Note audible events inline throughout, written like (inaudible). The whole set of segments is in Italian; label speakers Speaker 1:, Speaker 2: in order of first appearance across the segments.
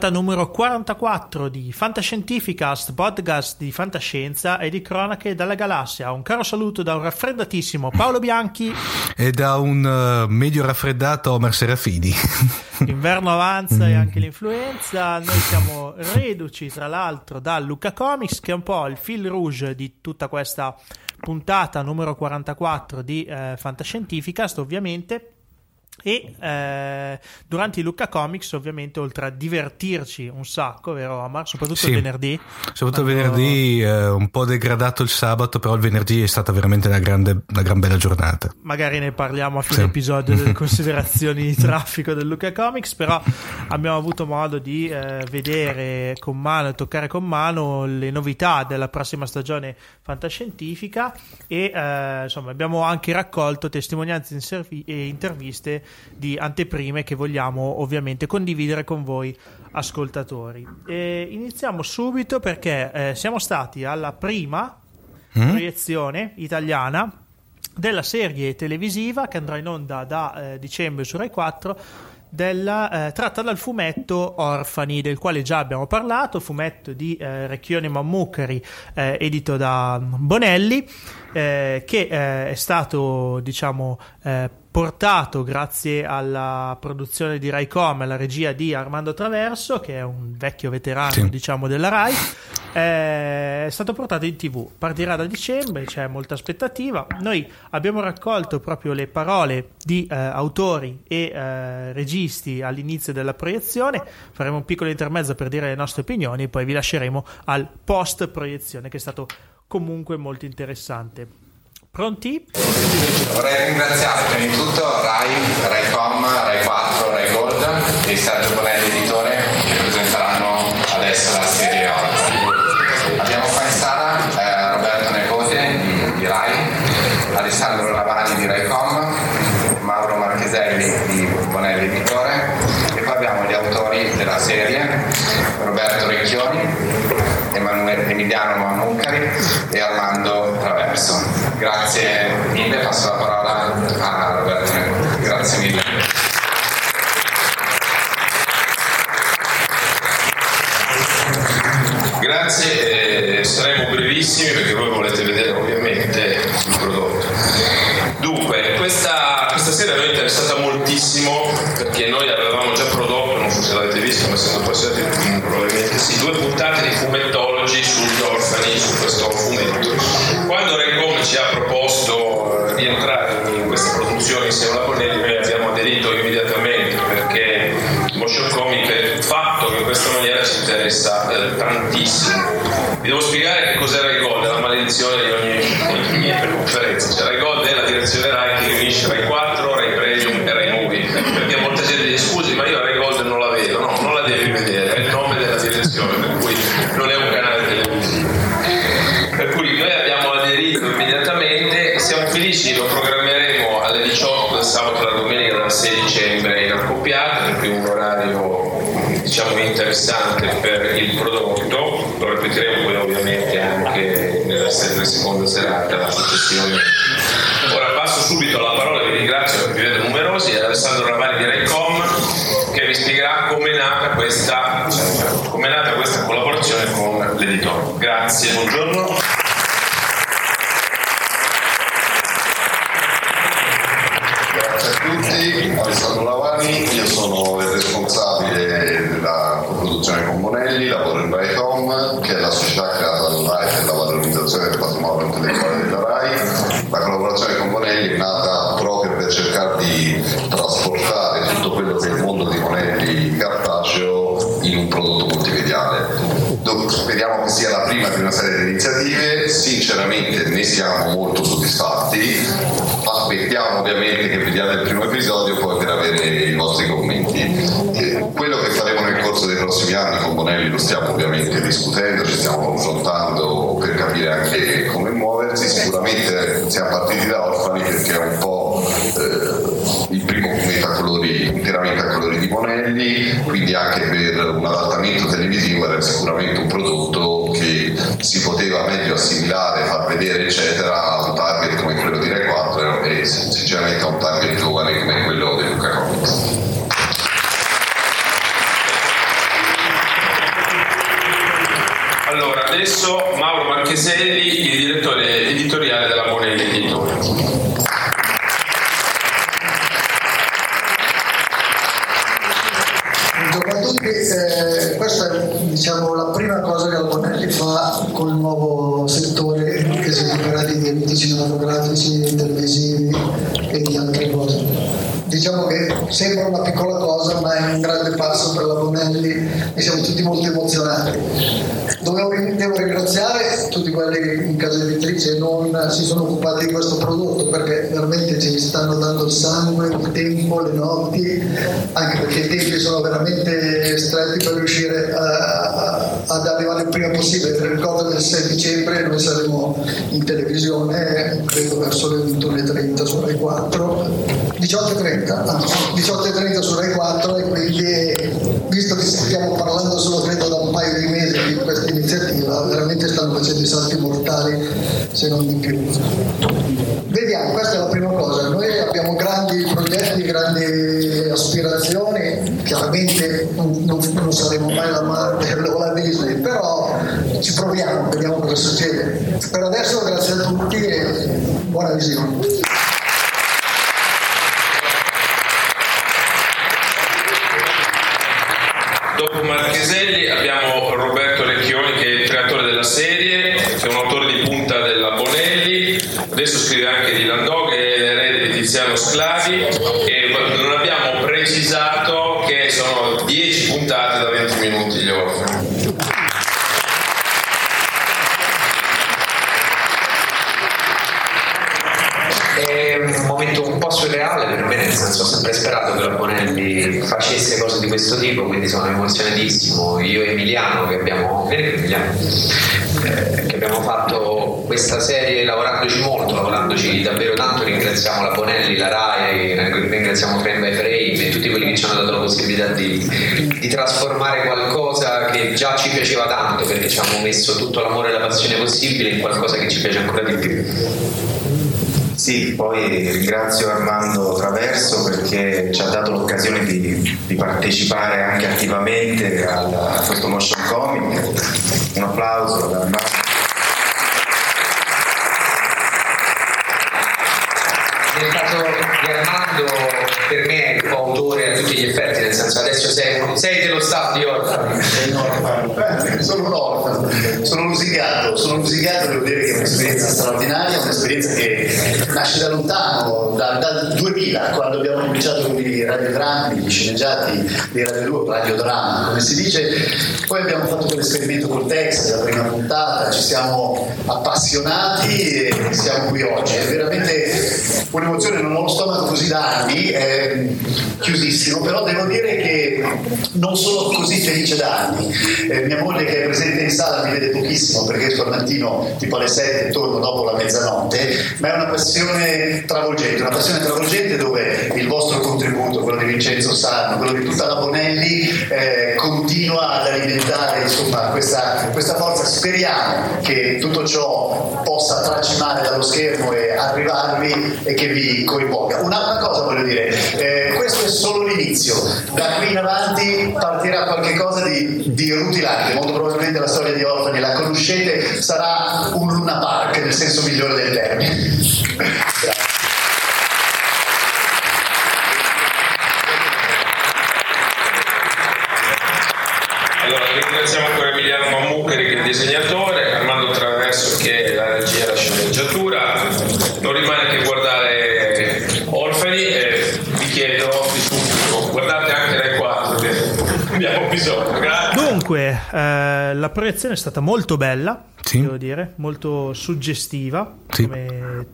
Speaker 1: puntata numero 44 di Fantascientificast, podcast di fantascienza e di cronache dalla galassia. Un caro saluto da un raffreddatissimo Paolo Bianchi
Speaker 2: e da un uh, medio raffreddato Omer Serafini. (laughs)
Speaker 1: L'inverno avanza e anche l'influenza. Noi siamo reduci, tra l'altro, da Luca Comics, che è un po' il fil rouge di tutta questa puntata numero 44 di eh, Fantascientificast, ovviamente e eh, durante i Lucca Comics, ovviamente, oltre a divertirci un sacco, vero Omar? Soprattutto sì, il venerdì.
Speaker 2: Soprattutto quando... il venerdì, eh, un po' degradato il sabato, però il venerdì è stata veramente una, grande, una gran bella giornata.
Speaker 1: Magari ne parliamo a fine sì. episodio delle (laughs) considerazioni di traffico del Lucca Comics, però abbiamo avuto modo di eh, vedere con mano e toccare con mano le novità della prossima stagione fantascientifica e eh, insomma abbiamo anche raccolto testimonianze e interviste di anteprime che vogliamo ovviamente condividere con voi ascoltatori. E iniziamo subito perché eh, siamo stati alla prima mm? proiezione italiana della serie televisiva che andrà in onda da eh, dicembre su Rai 4 della, eh, tratta dal fumetto Orfani, del quale già abbiamo parlato, fumetto di eh, Recchione Mammucari, eh, edito da Bonelli, eh, che eh, è stato, diciamo, eh, portato grazie alla produzione di Raicom, alla regia di Armando Traverso, che è un vecchio veterano sì. diciamo, della Rai, è stato portato in tv. Partirà da dicembre, c'è molta aspettativa. Noi abbiamo raccolto proprio le parole di eh, autori e eh, registi all'inizio della proiezione, faremo un piccolo intermezzo per dire le nostre opinioni e poi vi lasceremo al post proiezione che è stato comunque molto interessante. Pronti?
Speaker 3: Vorrei ringraziare prima di tutto Rai, Raicom, Rai 4, Rai Gold e Sergio Bonelli Editore che presenteranno adesso la serie oggi. Abbiamo qua in sala eh, Roberto Necote di, Rai, Alessandro Ravani di Raicom, Mauro Marcheselli di Bonelli Editore e poi abbiamo gli autori della serie, Roberto Recchioni, Emanuele Emiliano Mamucari e Armando Traverso. Grazie mille, passo la parola a Roberto Grazie mille.
Speaker 4: Grazie, eh, saremo brevissimi perché voi volete vedere ovviamente il prodotto. Dunque, questa, questa serie mi è interessata moltissimo perché noi avevamo già prodotto, non so se l'avete visto, ma essendo passati probabilmente sì, due puntate di fumettologi sugli orfani, su questo fumetto. Quando Recom ci ha proposto eh, di entrare in questa produzione insieme alla Bonelli, noi abbiamo aderito immediatamente perché motion comic fatto in questa maniera ci interessa eh, tantissimo. Vi devo spiegare che cos'era il gol, è la maledizione di ogni, di ogni conferenza. Cioè, il gol è la direzione Rai che riunisce Rai 4, la domenica dal 6 dicembre in accoppiata, per cui un orario diciamo, interessante per il prodotto, lo ripeteremo poi ovviamente anche nella, seconda serata successivamente. Ora passo subito la parola, vi ringrazio perché vi vedo numerosi, è Alessandro Ravani di Raycom che vi spiegherà come è nata questa, come è nata questa collaborazione con l'editore. Grazie, buongiorno.
Speaker 5: 18.30, 18.30 su Rai 4 e quindi visto che stiamo parlando solo credo da un paio di mesi di questa iniziativa, veramente stanno facendo i salti mortali se non di più. Vediamo, questa è la prima cosa, noi abbiamo grandi progetti, grandi aspirazioni, chiaramente non, non, saremo mai la Marvel o la Disney, però ci proviamo, vediamo cosa succede. Per adesso grazie a tutti e buona visione.
Speaker 4: Sclavi e non abbiamo precisato che sono 10 puntate da 20 minuti gli orfani.
Speaker 6: È un momento un po' surreale per me, nel senso ho sempre sperato che la Bonelli facesse cose di questo tipo, quindi sono emozionatissimo. Io e Emiliano che abbiamo, Emiliano, eh, che abbiamo fatto questa serie lavorandoci molto, lavorandoci davvero tanto, ringraziamo la Bonelli, la RAI, ringraziamo Frame by Frame e tutti quelli che ci hanno dato la possibilità di, di trasformare qualcosa che già ci piaceva tanto perché ci hanno messo tutto l'amore e la passione possibile in qualcosa che ci piace ancora di più.
Speaker 7: Sì, poi ringrazio Armando Traverso perché ci ha dato l'occasione di, di partecipare anche attivamente al, a questo motion comic. Un applauso ad Armando.
Speaker 6: Nel caso di Armando per me è coautore a tutti gli effetti, nel senso adesso sei, dello staff di Orfano.
Speaker 8: Sono un orfano, sono musicato, sono musicato, devo dire che è un'esperienza straordinaria, un'esperienza che nasce da lontano, da, dal 2000, quando abbiamo cominciato con i radiodrammi, gli sceneggiati di Radio 2, radiodramma, come si dice, poi abbiamo fatto quell'esperimento col text, la prima puntata, ci siamo appassionati e siamo qui oggi. È veramente un'emozione, non ho lo stomaco così da anni, è chiusissimo, però devo dire che non sono così felice da anni. Eh, mia moglie che è presente in sala mi vede pochissimo perché esco al mattino tipo alle 7 e torno dopo la mezzanotte, ma è una passione travolgente, una passione travolgente dove il vostro contributo, quello di Vincenzo Sarno, quello di tutta la Bonelli, eh, continua ad alimentare insomma, questa, questa forza. Speriamo che tutto ciò possa tracimare dallo schermo e arrivarvi e che vi coinvolga. Un'altra cosa voglio dire, eh, questo è solo l'inizio, da qui in avanti partirà qualcosa di, di rutilante, molto probabilmente la storia di Orfani la conoscete, sarà un Luna Park nel senso migliore del termine. Grazie.
Speaker 4: Allora, ringraziamo ancora Emiliano Mammuccheri che è il disegnatore, Armando Traverso che è la regia e la sceneggiatura. Non rimane che guardare Orfani e vi chiedo di tutto, guardate anche Rai 4 che abbiamo bisogno. Grazie.
Speaker 1: Dunque, eh, la proiezione è stata molto bella,
Speaker 2: Sì.
Speaker 1: devo dire, molto suggestiva
Speaker 2: Sì.
Speaker 1: come,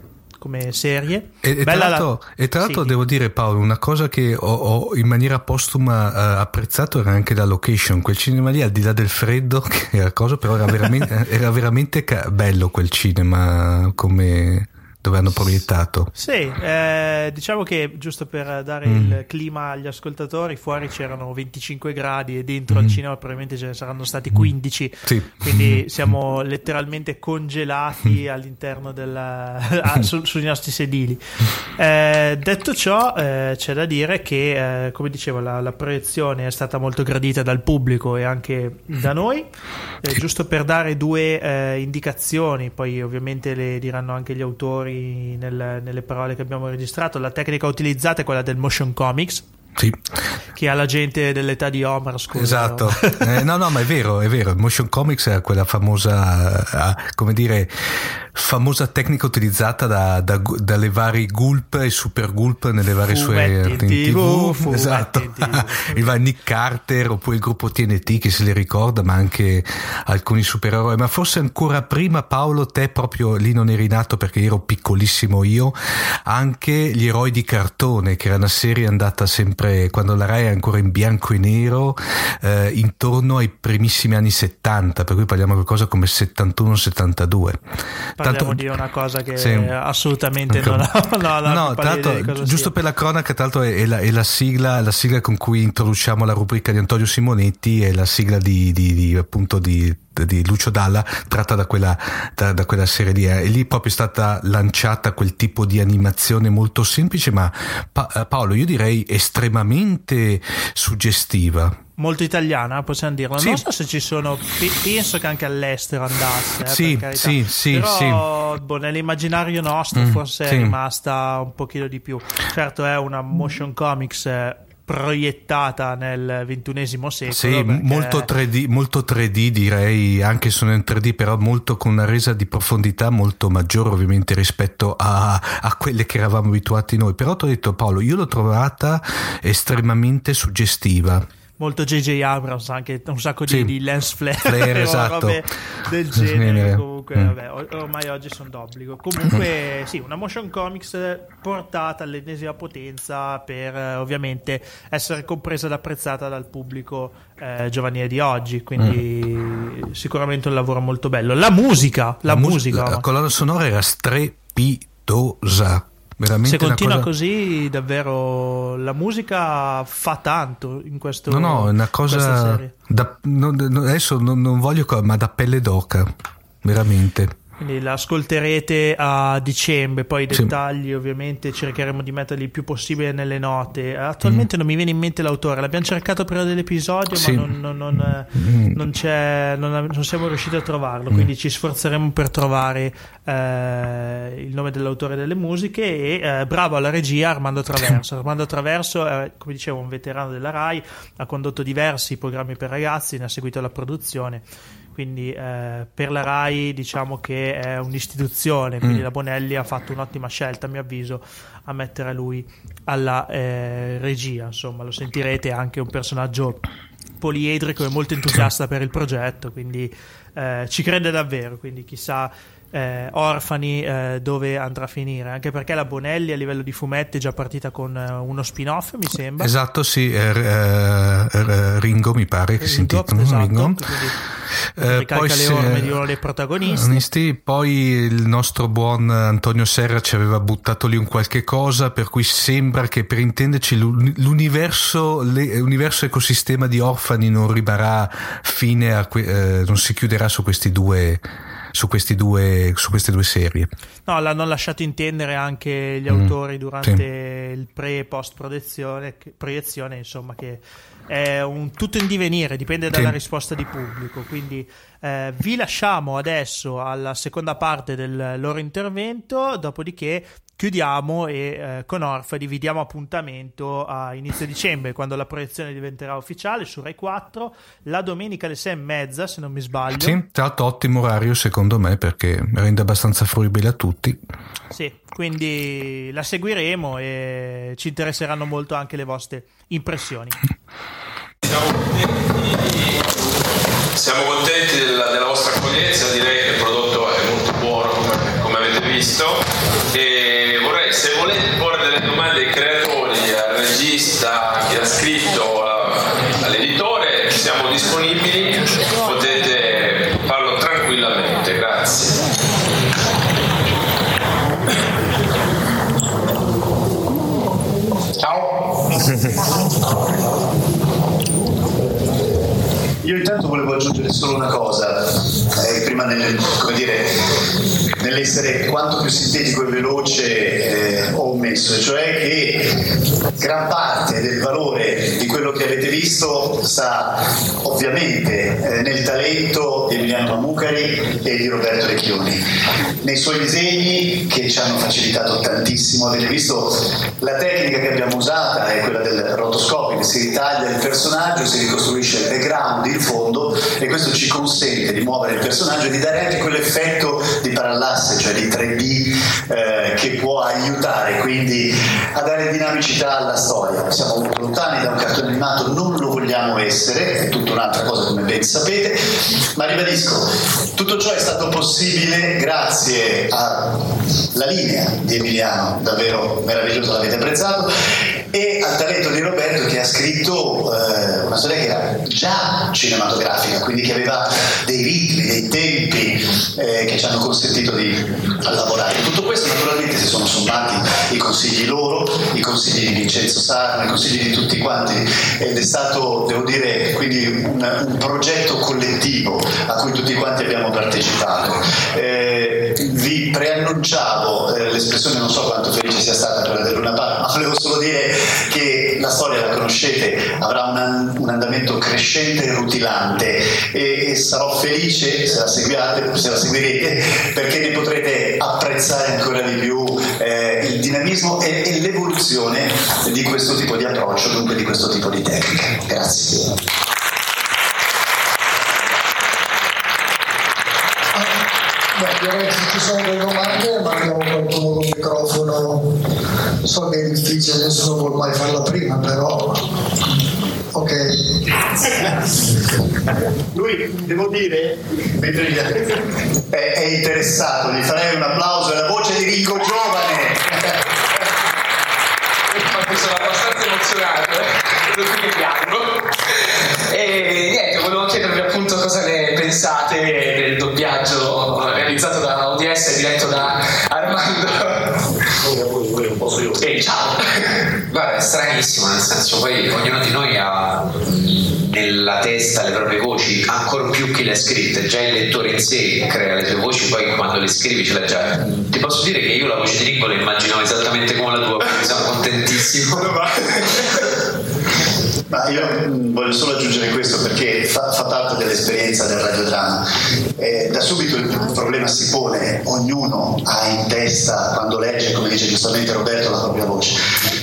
Speaker 1: come serie.
Speaker 2: E, e tra
Speaker 1: Bella la-
Speaker 2: l'altro, e tra l'altro
Speaker 1: Sì.
Speaker 2: devo dire Paolo, una cosa che ho, ho in maniera postuma eh, apprezzato era anche la location, quel cinema lì al di là del freddo, (laughs) che era cosa, però era veramente, (laughs) era veramente ca- bello quel cinema come dove hanno proiettato.
Speaker 1: Sì, eh, diciamo che giusto per dare mm. il clima agli ascoltatori, fuori c'erano 25 gradi e dentro mm. al cinema probabilmente ce ne saranno stati 15,
Speaker 2: sì.
Speaker 1: quindi (laughs) siamo letteralmente congelati mm. all'interno della, (laughs) ah, su, sui nostri sedili. Eh, detto ciò, eh, c'è da dire che, eh, come dicevo, la, la, proiezione è stata molto gradita dal pubblico e anche da noi. Eh, giusto per dare due eh, indicazioni, poi ovviamente le diranno anche gli autori nel, nelle parole che abbiamo registrato. La tecnica utilizzata è quella del motion comics
Speaker 2: sì.
Speaker 1: Che ha la gente dell'età di Homer, scusa.
Speaker 2: Esatto. eh, no, no, ma è vero, è vero. Il motion comics è quella famosa, eh, come dire, famosa tecnica utilizzata da, da, dalle varie gulp e super gulp nelle varie
Speaker 1: sue in TV. TV
Speaker 2: esatto.
Speaker 1: In TV. (laughs)
Speaker 2: il Nick Carter oppure il gruppo TNT che se li ricorda, ma anche alcuni supereroi. Ma forse ancora prima, Paolo, te proprio lì non eri nato perché ero piccolissimo io, anche gli eroi di cartone, che era una serie andata sempre sempre, quando la Rai è ancora in bianco e nero, eh, intorno ai primissimi anni 70, per cui parliamo di qualcosa come 71-72.
Speaker 1: Parliamo tanto, di una cosa che sì, assolutamente non ha, no, no,
Speaker 2: no tanto, giusto
Speaker 1: sia.
Speaker 2: per la cronaca, tra l'altro è, è, la, è la, sigla, la, sigla, con cui introduciamo la rubrica di Antonio Simonetti, è la sigla di, di, di appunto di di Lucio Dalla tratta da quella, da, da quella serie lì e lì proprio è stata lanciata quel tipo di animazione molto semplice ma pa- eh, Paolo io direi estremamente suggestiva
Speaker 1: molto italiana, possiamo dirlo. Sì. Non so se ci sono, penso che anche all'estero andasse. Eh,
Speaker 2: sì, sì, sì,
Speaker 1: Però,
Speaker 2: sì.
Speaker 1: Boh, nell'immaginario nostro mm, forse sì. è rimasta un pochino di più. Certo, è una motion comics eh, proiettata nel ventunesimo secolo.
Speaker 2: Sì, perché... molto, 3D, molto 3D direi, anche se non in 3D, però molto con una resa di profondità molto maggiore ovviamente rispetto a, a quelle che eravamo abituati noi. Però ti ho detto Paolo, io l'ho trovata estremamente suggestiva
Speaker 1: molto JJ Abrams, anche un sacco di, sì. di lens flare,
Speaker 2: flare (laughs) esatto.
Speaker 1: del (laughs) genere. Comunque, mm. vabbè, ormai oggi sono d'obbligo. Comunque, sì, una motion comics portata all'ennesima potenza per eh, ovviamente essere compresa ed apprezzata dal pubblico eh, giovanile di oggi. Quindi, mm. sicuramente un lavoro molto bello. La musica, la, la musica.
Speaker 2: Mus- la colonna sonora era strepitosa Veramente
Speaker 1: Se continua
Speaker 2: cosa...
Speaker 1: così, davvero la musica fa tanto in questo
Speaker 2: No, no, è una cosa. Da, no, adesso non, non voglio, ma da pelle d'oca, veramente.
Speaker 1: Quindi l'ascolterete a dicembre, poi i dettagli sì. ovviamente cercheremo di metterli il più possibile nelle note. Attualmente mm. non mi viene in mente l'autore, l'abbiamo cercato prima dell'episodio sì. ma non, non, non, mm. non, siamo riusciti a trovarlo, mm. quindi ci sforzeremo per trovare eh, il nome dell'autore delle musiche e eh, bravo alla regia Armando Traverso. (laughs) Armando Traverso è, come dicevo, un veterano della RAI, ha condotto diversi programmi per ragazzi, ne ha seguito la produzione quindi eh, per la RAI diciamo che è un'istituzione, quindi mm. la Bonelli ha fatto un'ottima scelta a mio avviso a mettere lui alla eh, regia, insomma lo sentirete anche un personaggio poliedrico e molto entusiasta per il progetto, quindi eh, ci crede davvero, quindi chissà eh, orfani eh, dove andrà a finire anche perché la Bonelli a livello di fumetti è già partita con uh, uno spin-off mi sembra.
Speaker 2: Esatto sì er, er, Ringo mi pare che si intitoli
Speaker 1: esatto, Ringo. eh, poi le orme di uno dei protagonisti.
Speaker 2: Poi il nostro buon Antonio Serra ci aveva buttato lì un qualche cosa per cui sembra che per intenderci l'universo, l'universo ecosistema di orfani non rimarrà fine a, eh, non si chiuderà su questi due su, due, su, queste due serie.
Speaker 1: No, l'hanno lasciato intendere anche gli mm, autori durante sì. il pre e post proiezione, insomma, che è un tutto in divenire, dipende dalla sì. risposta di pubblico. Quindi eh, vi lasciamo adesso alla seconda parte del loro intervento, dopodiché chiudiamo e eh, con Orfa dividiamo appuntamento a inizio dicembre quando la proiezione diventerà ufficiale su Rai 4 la domenica alle 6 e mezza se non mi sbaglio.
Speaker 2: Sì, tra l'altro ottimo orario secondo me perché rende abbastanza fruibile a tutti.
Speaker 1: Sì, quindi la seguiremo e ci interesseranno molto anche le vostre impressioni
Speaker 4: siamo contenti della, della vostra accoglienza, direi che il prodotto è molto buono come, come avete visto e vorrei, se volete porre delle domande ai creatori, al regista, a chi l'ha scritto, all'editore, siamo disponibili, potete farlo tranquillamente, grazie. Ciao. (laughs)
Speaker 8: Io intanto volevo aggiungere solo una cosa, eh, prima nel, dire, nell'essere quanto più sintetico e veloce eh, ho omesso, cioè che gran parte del valore di quello che avete visto sta ovviamente eh, nel talento di Emiliano Mamucari e di Roberto Recchioni, nei suoi disegni che ci hanno facilitato tantissimo, avete visto la tecnica che abbiamo usata è quella del rotoscopio, si ritaglia il personaggio, si ricostruisce il background, il fondo e questo ci consente di muovere il personaggio e di dare anche quell'effetto di parallasse, cioè di 3D eh, che può aiutare quindi a dare dinamicità alla storia. Siamo lontani da un cartone animato, non lo vogliamo essere, è tutta un'altra cosa come ben sapete, ma ribadisco, tutto ciò è stato possibile grazie alla linea di Emiliano, davvero meraviglioso, l'avete apprezzato, e al talento di Roberto che ha scritto eh, una storia che era già cinematografica, quindi che aveva dei ritmi, dei tempi eh, che ci hanno consentito di lavorare. Tutto questo naturalmente si sono sommati i consigli loro, i consigli di Vincenzo Sarno, i consigli di tutti quanti ed è stato, devo dire, quindi un, un progetto collettivo a cui tutti quanti abbiamo partecipato. Eh, vi preannunciavo eh, l'espressione, non so quanto felice sia stata quella del Luna Park, ma volevo solo dire che la storia la conoscete, avrà un, un andamento crescente e rutilante e, e, sarò felice se la, seguiate, se la seguirete perché ne potrete apprezzare ancora di più eh, il dinamismo e, e l'evoluzione di questo tipo di approccio, dunque di questo tipo di tecnica. Grazie.
Speaker 5: Beh, se ci sono delle domande, mandiamo qualcuno con il microfono. So che è difficile, nessuno vuole mai farla prima, però. Ok.
Speaker 8: Lui, devo dire, mentre è, è interessato, gli farei un applauso, è la voce di Rico Giovane.
Speaker 6: Mi sono abbastanza emozionato, eh? lo che piango. E niente, volevo chiedervi appunto cosa ne pensate del doppiaggio realizzato da ODS e diretto da Armando. E ciao! Guarda, è stranissimo, nel senso poi ognuno di noi ha nella testa le proprie voci, ancora più chi le ha scritte, già il lettore in sé crea le sue voci, poi quando le scrivi ce l'ha già. Ti posso dire che io la voce di Ringo la immaginavo esattamente come la tua, quindi sono contentissimo. (laughs)
Speaker 8: Ma io mm, voglio solo aggiungere questo perché fa, fa parte dell'esperienza del radiodramma. Eh, da subito il problema si pone, ognuno ha in testa, quando legge, come dice giustamente Roberto, la propria voce.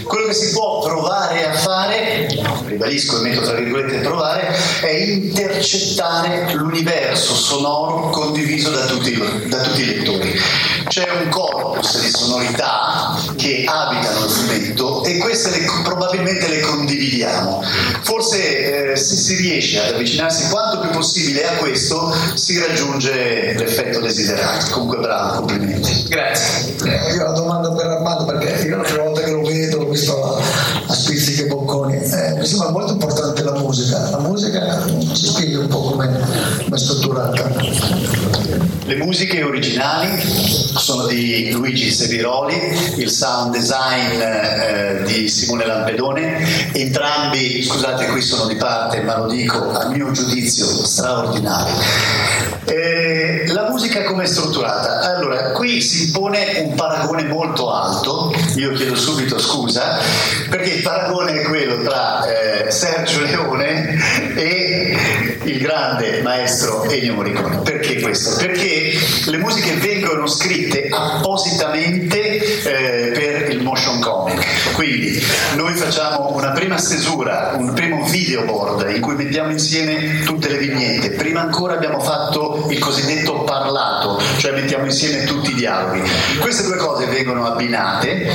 Speaker 8: Quello che si può provare a fare, ribadisco il metto tra virgolette provare, è intercettare l'universo sonoro condiviso da tutti, da tutti i lettori. C'è un corpus di sonorità che abitano il fumetto e queste le, probabilmente le condividiamo. Forse eh, se si riesce ad avvicinarsi quanto più possibile a questo si raggiunge l'effetto desiderato. Comunque bravo, complimenti.
Speaker 6: Grazie.
Speaker 5: Eh, io ho una domanda per Armando perché io la prima l'ho visto a, a Spizzichi e Bocconi. Eh, mi sembra molto importante musica. La musica ci spieghi un po' come è strutturata.
Speaker 8: Le musiche originali sono di Luigi Seviroli, il sound design eh, di Simone Lampedone, entrambi, scusate qui sono di parte ma lo dico a mio giudizio, straordinari. Eh, la musica come è strutturata? Allora, qui si impone un paragone molto alto, io chiedo subito scusa, perché il paragone è quello tra eh, Sergio Leone e il grande maestro Ennio Morricone. Perché questo? Perché le musiche vengono scritte appositamente eh, per motion comic. Quindi noi facciamo una prima stesura, un primo videoboard in cui mettiamo insieme tutte le vignette. Prima ancora abbiamo fatto il cosiddetto parlato, cioè mettiamo insieme tutti i dialoghi. Queste due cose vengono abbinate,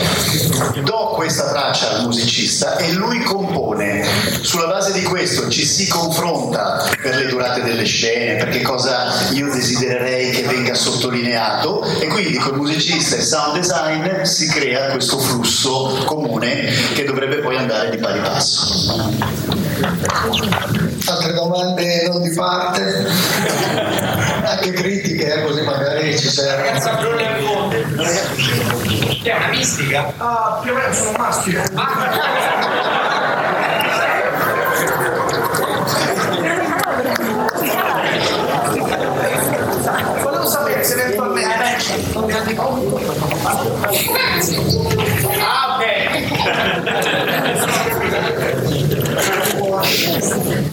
Speaker 8: do questa traccia al musicista e lui compone. Sulla base di questo ci si confronta per le durate delle scene, per che cosa io desidererei che venga sottolineato e quindi col musicista e sound design si crea questo flusso comune che dovrebbe poi andare di pari passo.
Speaker 5: Altre domande non di parte? Anche critiche, eh, così magari ci servono.
Speaker 6: Che è una mistica?
Speaker 1: Ah, più o meno sono un maschio. Volevo sapere se eventualmente.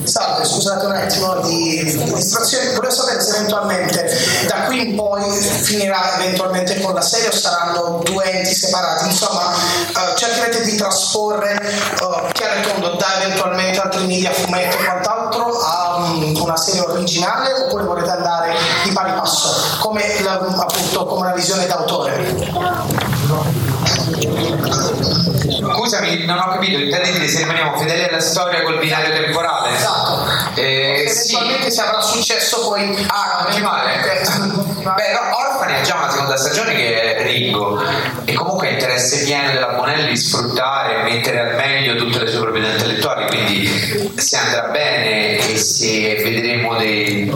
Speaker 9: Salve, scusate un attimo di, di distrazione, volevo sapere se eventualmente da qui in poi finirà eventualmente con la serie o saranno due enti separati, insomma eh, cercherete di trasporre eh, chiaro e tondo da eventualmente altri media, fumetto e quant'altro a um, una serie originale oppure volete andare di pari passo, come la, appunto come una visione d'autore?
Speaker 6: Scusami, non ho capito, intendi dire se rimaniamo fedeli alla storia col binario temporale?
Speaker 9: Esatto.
Speaker 6: Eh, sì.
Speaker 9: Eventualmente se avrà successo poi
Speaker 6: Ah, continuare? Beh, no, Orfani ha già una seconda stagione che è Ringo e comunque è interesse pieno della Bonelli sfruttare e mettere al meglio tutte le sue proprietà intellettuali, quindi se andrà bene e se vedremo dei-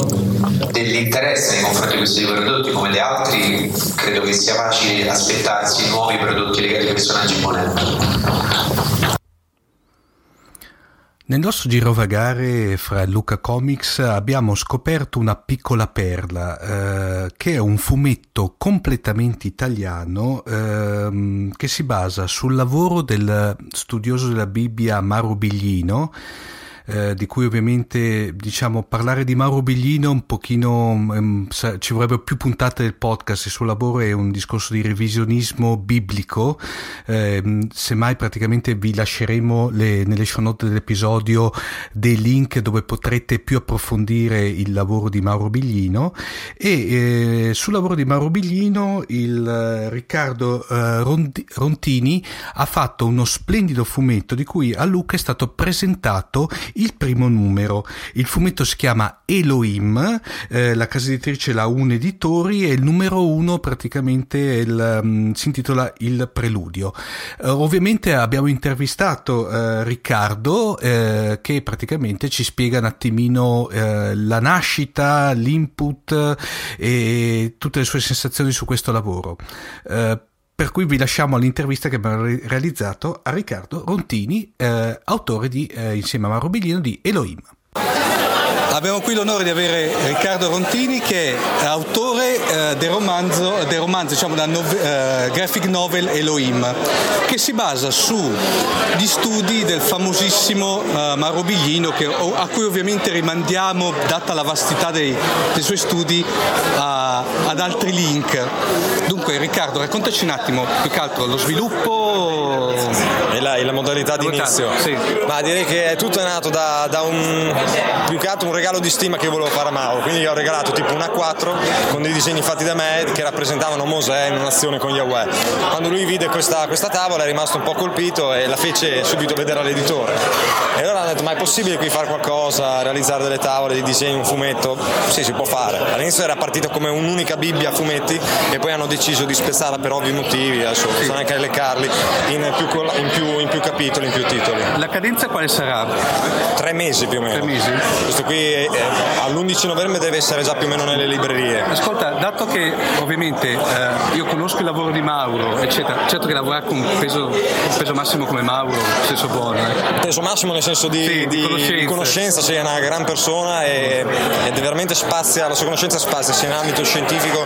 Speaker 6: dell'interesse nei confronti di questi due prodotti come di altri, credo che sia facile aspettarsi nuovi prodotti legati ai personaggi Bonelli.
Speaker 2: Nel nostro girovagare fra Luca Comics abbiamo scoperto una piccola perla eh, che è un fumetto completamente italiano ehm, che si basa sul lavoro del studioso della Bibbia Mauro Biglino eh, di cui ovviamente diciamo parlare di Mauro Biglino un pochino ehm, ci vorrebbero più puntate del podcast. Il suo lavoro è un discorso di revisionismo biblico. Ehm, semmai praticamente vi lasceremo le- nelle show note dell'episodio dei link dove potrete più approfondire il lavoro di Mauro Biglino. E eh, sul lavoro di Mauro Biglino il eh, Riccardo eh, Rondi- Rontini ha fatto uno splendido fumetto di cui a Luca è stato presentato il primo numero. Il fumetto si chiama Elohim, eh, la casa editrice la Un Editori e il numero uno praticamente il, mm, si intitola Il Preludio. Eh, ovviamente abbiamo intervistato eh, Riccardo eh, che praticamente ci spiega un attimino la nascita, l'input e tutte le sue sensazioni su questo lavoro. Per cui vi lasciamo all'intervista che abbiamo re- realizzato a Riccardo Rontini, eh, autore di, eh, insieme a Mauro Biglino di Elohim.
Speaker 10: Abbiamo qui l'onore di avere Riccardo Rontini che è autore eh, del romanzo, del romanzo diciamo, della nove- eh, graphic novel Elohim, che si basa sugli studi del famosissimo eh, Mauro Biglino, che- a cui ovviamente rimandiamo, data la vastità dei, dei suoi studi, a- ad altri link. Dunque Riccardo, raccontaci un attimo più che altro lo sviluppo
Speaker 11: e la, e la modalità di inizio.
Speaker 10: Sì.
Speaker 11: Ma direi che è tutto nato da, da un più che altro un regalo di stima che volevo fare a Mauro. Quindi gli ho regalato tipo un A4 con dei disegni fatti da me che rappresentavano Mosè in un'azione con Yahweh. Quando lui vide questa, questa tavola è rimasto un po' colpito e la fece subito vedere all'editore. E allora ha detto: Ma è possibile qui fare qualcosa, realizzare delle tavole, dei disegni, un fumetto? Sì, si può fare. All'inizio era partito come un'unica Bibbia a fumetti e poi hanno deciso di spezzarla per ovvi motivi, adesso bisogna anche elencarli in più, in più- in più capitoli, in più titoli.
Speaker 10: La cadenza quale sarà?
Speaker 11: Tre mesi più o meno.
Speaker 10: Tre mesi?
Speaker 11: Questo qui eh, all'11 novembre deve essere già più o meno nelle librerie.
Speaker 10: Ascolta, dato che ovviamente eh, io conosco il lavoro di Mauro, eccetera, certo che lavorare con un peso, peso massimo come Mauro, senso buono. Eh.
Speaker 11: Peso massimo nel senso di,
Speaker 10: Sì, di
Speaker 11: di- conoscenza, sei una gran persona e, è veramente spazia, la sua conoscenza spazia sia in ambito scientifico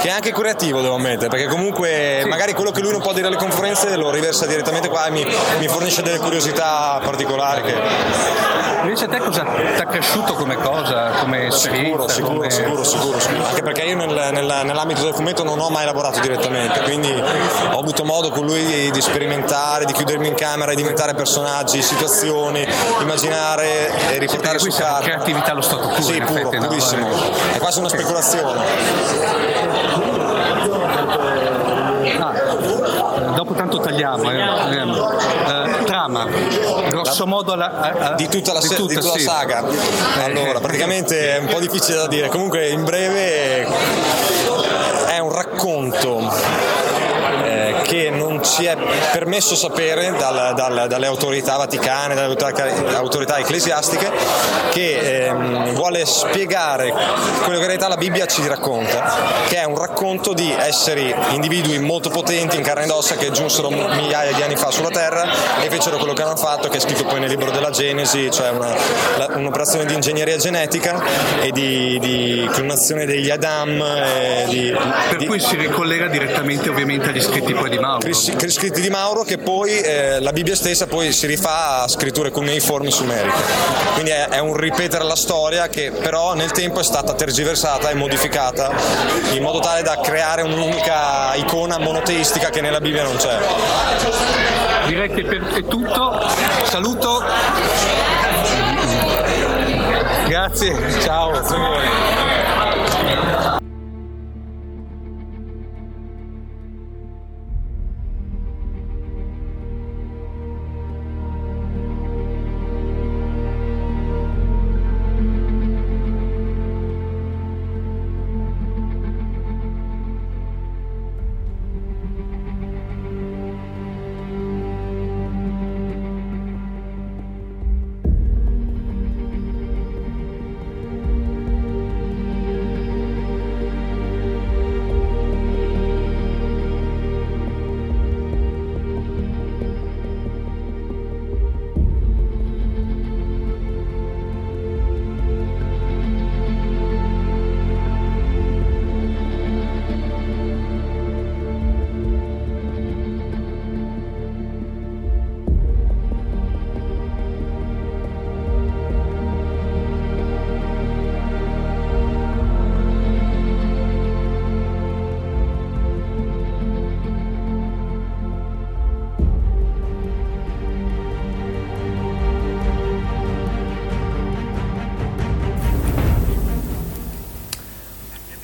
Speaker 11: che anche creativo devo ammettere, perché comunque magari quello che lui non può dire alle conferenze lo riversa direttamente qua e mi, mi fornisce delle curiosità particolari che
Speaker 10: Invece a te cosa ti ha cresciuto come cosa, come esperienza?
Speaker 11: Sicuro,
Speaker 10: come...
Speaker 11: sicuro, sicuro, sicuro. Anche perché io nel- nel- nell'ambito del fumetto non ho mai lavorato direttamente, quindi ho avuto modo con lui di, di sperimentare, di chiudermi in camera, di inventare personaggi, situazioni, immaginare e riportare su
Speaker 10: qui siamo
Speaker 11: carta.
Speaker 10: creatività allo stato puro,
Speaker 11: Sì, puro,
Speaker 10: effetti, no?
Speaker 11: purissimo. È quasi una speculazione.
Speaker 10: Ah, dopo tanto tagliamo. eh. Eh, eh, trama, grosso modo alla, a-
Speaker 11: Di tutta la,
Speaker 10: di
Speaker 11: se- di tutta la
Speaker 10: sì.
Speaker 11: saga. Allora,
Speaker 10: eh.
Speaker 11: praticamente è un po' difficile da dire. Comunque, in breve, è un racconto eh, non ci è permesso sapere dal, dal, dalle autorità vaticane, dalle autorità, autorità ecclesiastiche, che ehm, vuole spiegare quello che in realtà la Bibbia ci racconta, che è un racconto di esseri, individui molto potenti in carne ed ossa che giunsero migliaia di anni fa sulla Terra e fecero quello che hanno fatto, che è scritto poi nel libro della Genesi, cioè una, un'operazione di ingegneria genetica e di, di clonazione degli Adam. Di,
Speaker 10: per
Speaker 11: di,
Speaker 10: cui si ricollega direttamente ovviamente agli scritti poi di Mauro.
Speaker 11: Scritti di Mauro che poi eh, la Bibbia stessa poi si rifà a scritture cuneiformi sumeriche. Quindi è, è un ripetere la storia che però nel tempo è stata tergiversata e modificata in modo tale da creare un'unica icona monoteistica che nella Bibbia non c'è.
Speaker 10: Direi che per, è tutto. Saluto. Grazie, ciao. Grazie.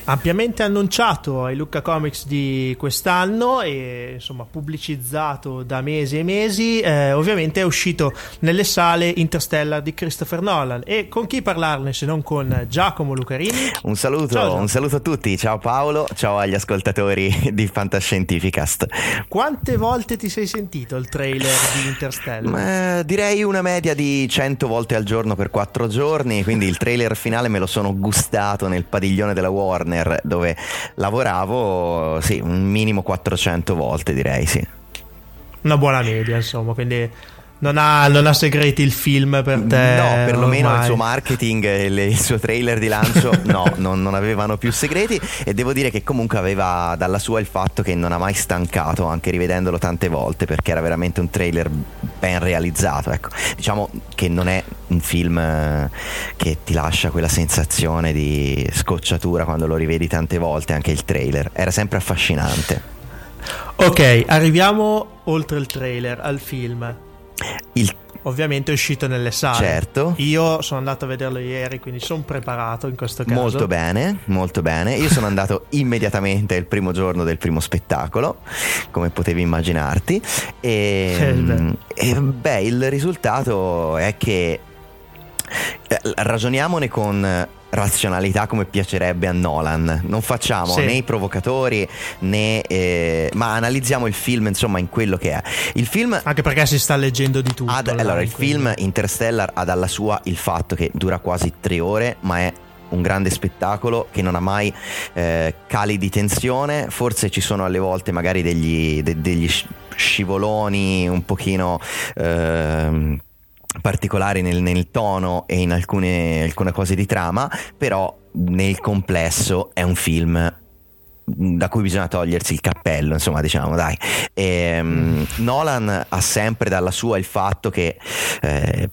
Speaker 1: Ampiamente annunciato ai Lucca Comics di quest'anno e insomma pubblicizzato da mesi e mesi eh, ovviamente è uscito nelle sale Interstellar di Christopher Nolan. E con chi parlarne se non con Giacomo Lucarini?
Speaker 12: Un saluto, ciao, un saluto a tutti. Ciao Paolo ciao agli ascoltatori di Fantascientificast.
Speaker 1: Quante volte ti sei sentito il trailer di Interstellar?
Speaker 12: Ma, direi una media di 100 volte al giorno per 4 giorni quindi il trailer finale me lo sono gustato nel padiglione della Warner Warner dove lavoravo, sì, un minimo 400 volte direi, sì.
Speaker 1: Una buona media, insomma, quindi non ha, non ha, segreti il film per te?
Speaker 12: No, perlomeno ormai. il suo marketing e il suo trailer di lancio (laughs) no, non, non, avevano più segreti e devo dire che comunque aveva dalla sua il fatto che non ha mai stancato, anche rivedendolo tante volte, perché era veramente un trailer ben realizzato. Ecco, diciamo che non è un film eh, che ti lascia quella sensazione di scocciatura quando lo rivedi tante volte, anche il trailer. Era sempre affascinante.
Speaker 1: Ok, arriviamo oltre il trailer al film.
Speaker 12: Il
Speaker 1: ovviamente è uscito nelle sale.
Speaker 12: Certo.
Speaker 1: Io sono andato a vederlo ieri, quindi sono preparato in questo caso.
Speaker 12: Molto bene, molto bene. Io sono andato (laughs) immediatamente il primo giorno del primo spettacolo, come potevi immaginarti. E, eh, e beh, il risultato è che eh, ragioniamone con razionalità come piacerebbe a Nolan. Non facciamo sì. né i provocatori né. Eh, ma analizziamo il film insomma in quello che è. Il film.
Speaker 1: Anche perché si sta leggendo di tutto.
Speaker 12: Ad, allora, il film Interstellar ha dalla sua il fatto che dura quasi tre ore, ma è un grande spettacolo che non ha mai eh, cali di tensione, forse ci sono alle volte magari degli, de, degli scivoloni un pochino eh, particolari nel, nel tono e in alcune, alcune cose di trama, però nel complesso è un film da cui bisogna togliersi il cappello, insomma, diciamo, dai. E, um, Nolan ha sempre dalla sua il fatto che eh,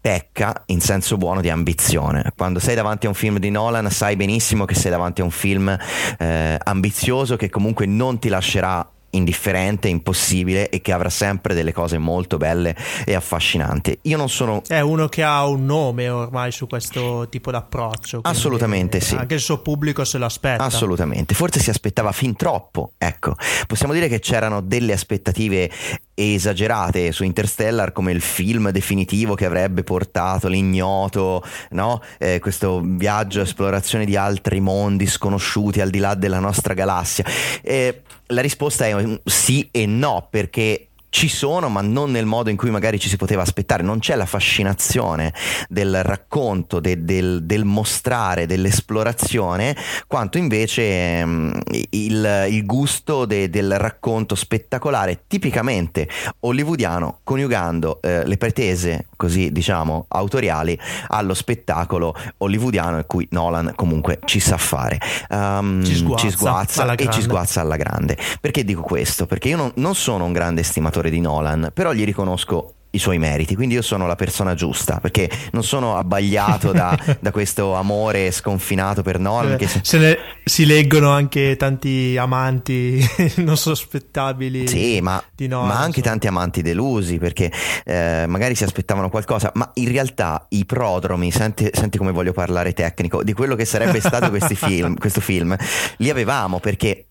Speaker 12: pecca in senso buono di ambizione. Quando sei davanti a un film di Nolan sai benissimo che sei davanti a un film eh, ambizioso che comunque non ti lascerà indifferente, impossibile e che avrà sempre delle cose molto belle e affascinanti. Io non sono.
Speaker 1: È uno che ha un nome ormai su questo tipo d'approccio.
Speaker 12: Assolutamente sì.
Speaker 1: Anche il suo pubblico se lo aspetta.
Speaker 12: Assolutamente. Forse si aspettava fin troppo. Ecco, possiamo dire che c'erano delle aspettative esagerate su Interstellar come il film definitivo che avrebbe portato l'ignoto, no? eh, questo viaggio, esplorazione di altri mondi sconosciuti al di là della nostra galassia. Eh, la risposta è sì e no, perché ci sono, ma non nel modo in cui magari ci si poteva aspettare. Non c'è la fascinazione del racconto, de, del, del, mostrare, dell'esplorazione, quanto invece um, il, il, gusto de, del racconto spettacolare, tipicamente hollywoodiano, coniugando eh, le pretese, così diciamo, autoriali allo spettacolo hollywoodiano, in cui Nolan comunque ci sa fare. Um, ci sguazza, ci sguazza e ci sguazza alla grande. Perché dico questo? Perché io non, non sono un grande estimatore attore di Nolan, però gli riconosco i suoi meriti, quindi io sono la persona giusta perché non sono abbagliato da, (laughs) da questo amore sconfinato per Nolan.
Speaker 1: Eh, se ne, si leggono anche tanti amanti (laughs) non sospettabili
Speaker 12: sì, ma,
Speaker 1: di Nolan,
Speaker 12: ma anche tanti amanti delusi perché eh, magari si aspettavano qualcosa, ma in realtà i prodromi, senti, senti come voglio parlare tecnico, di quello che sarebbe stato (laughs) film, questo film, li avevamo perché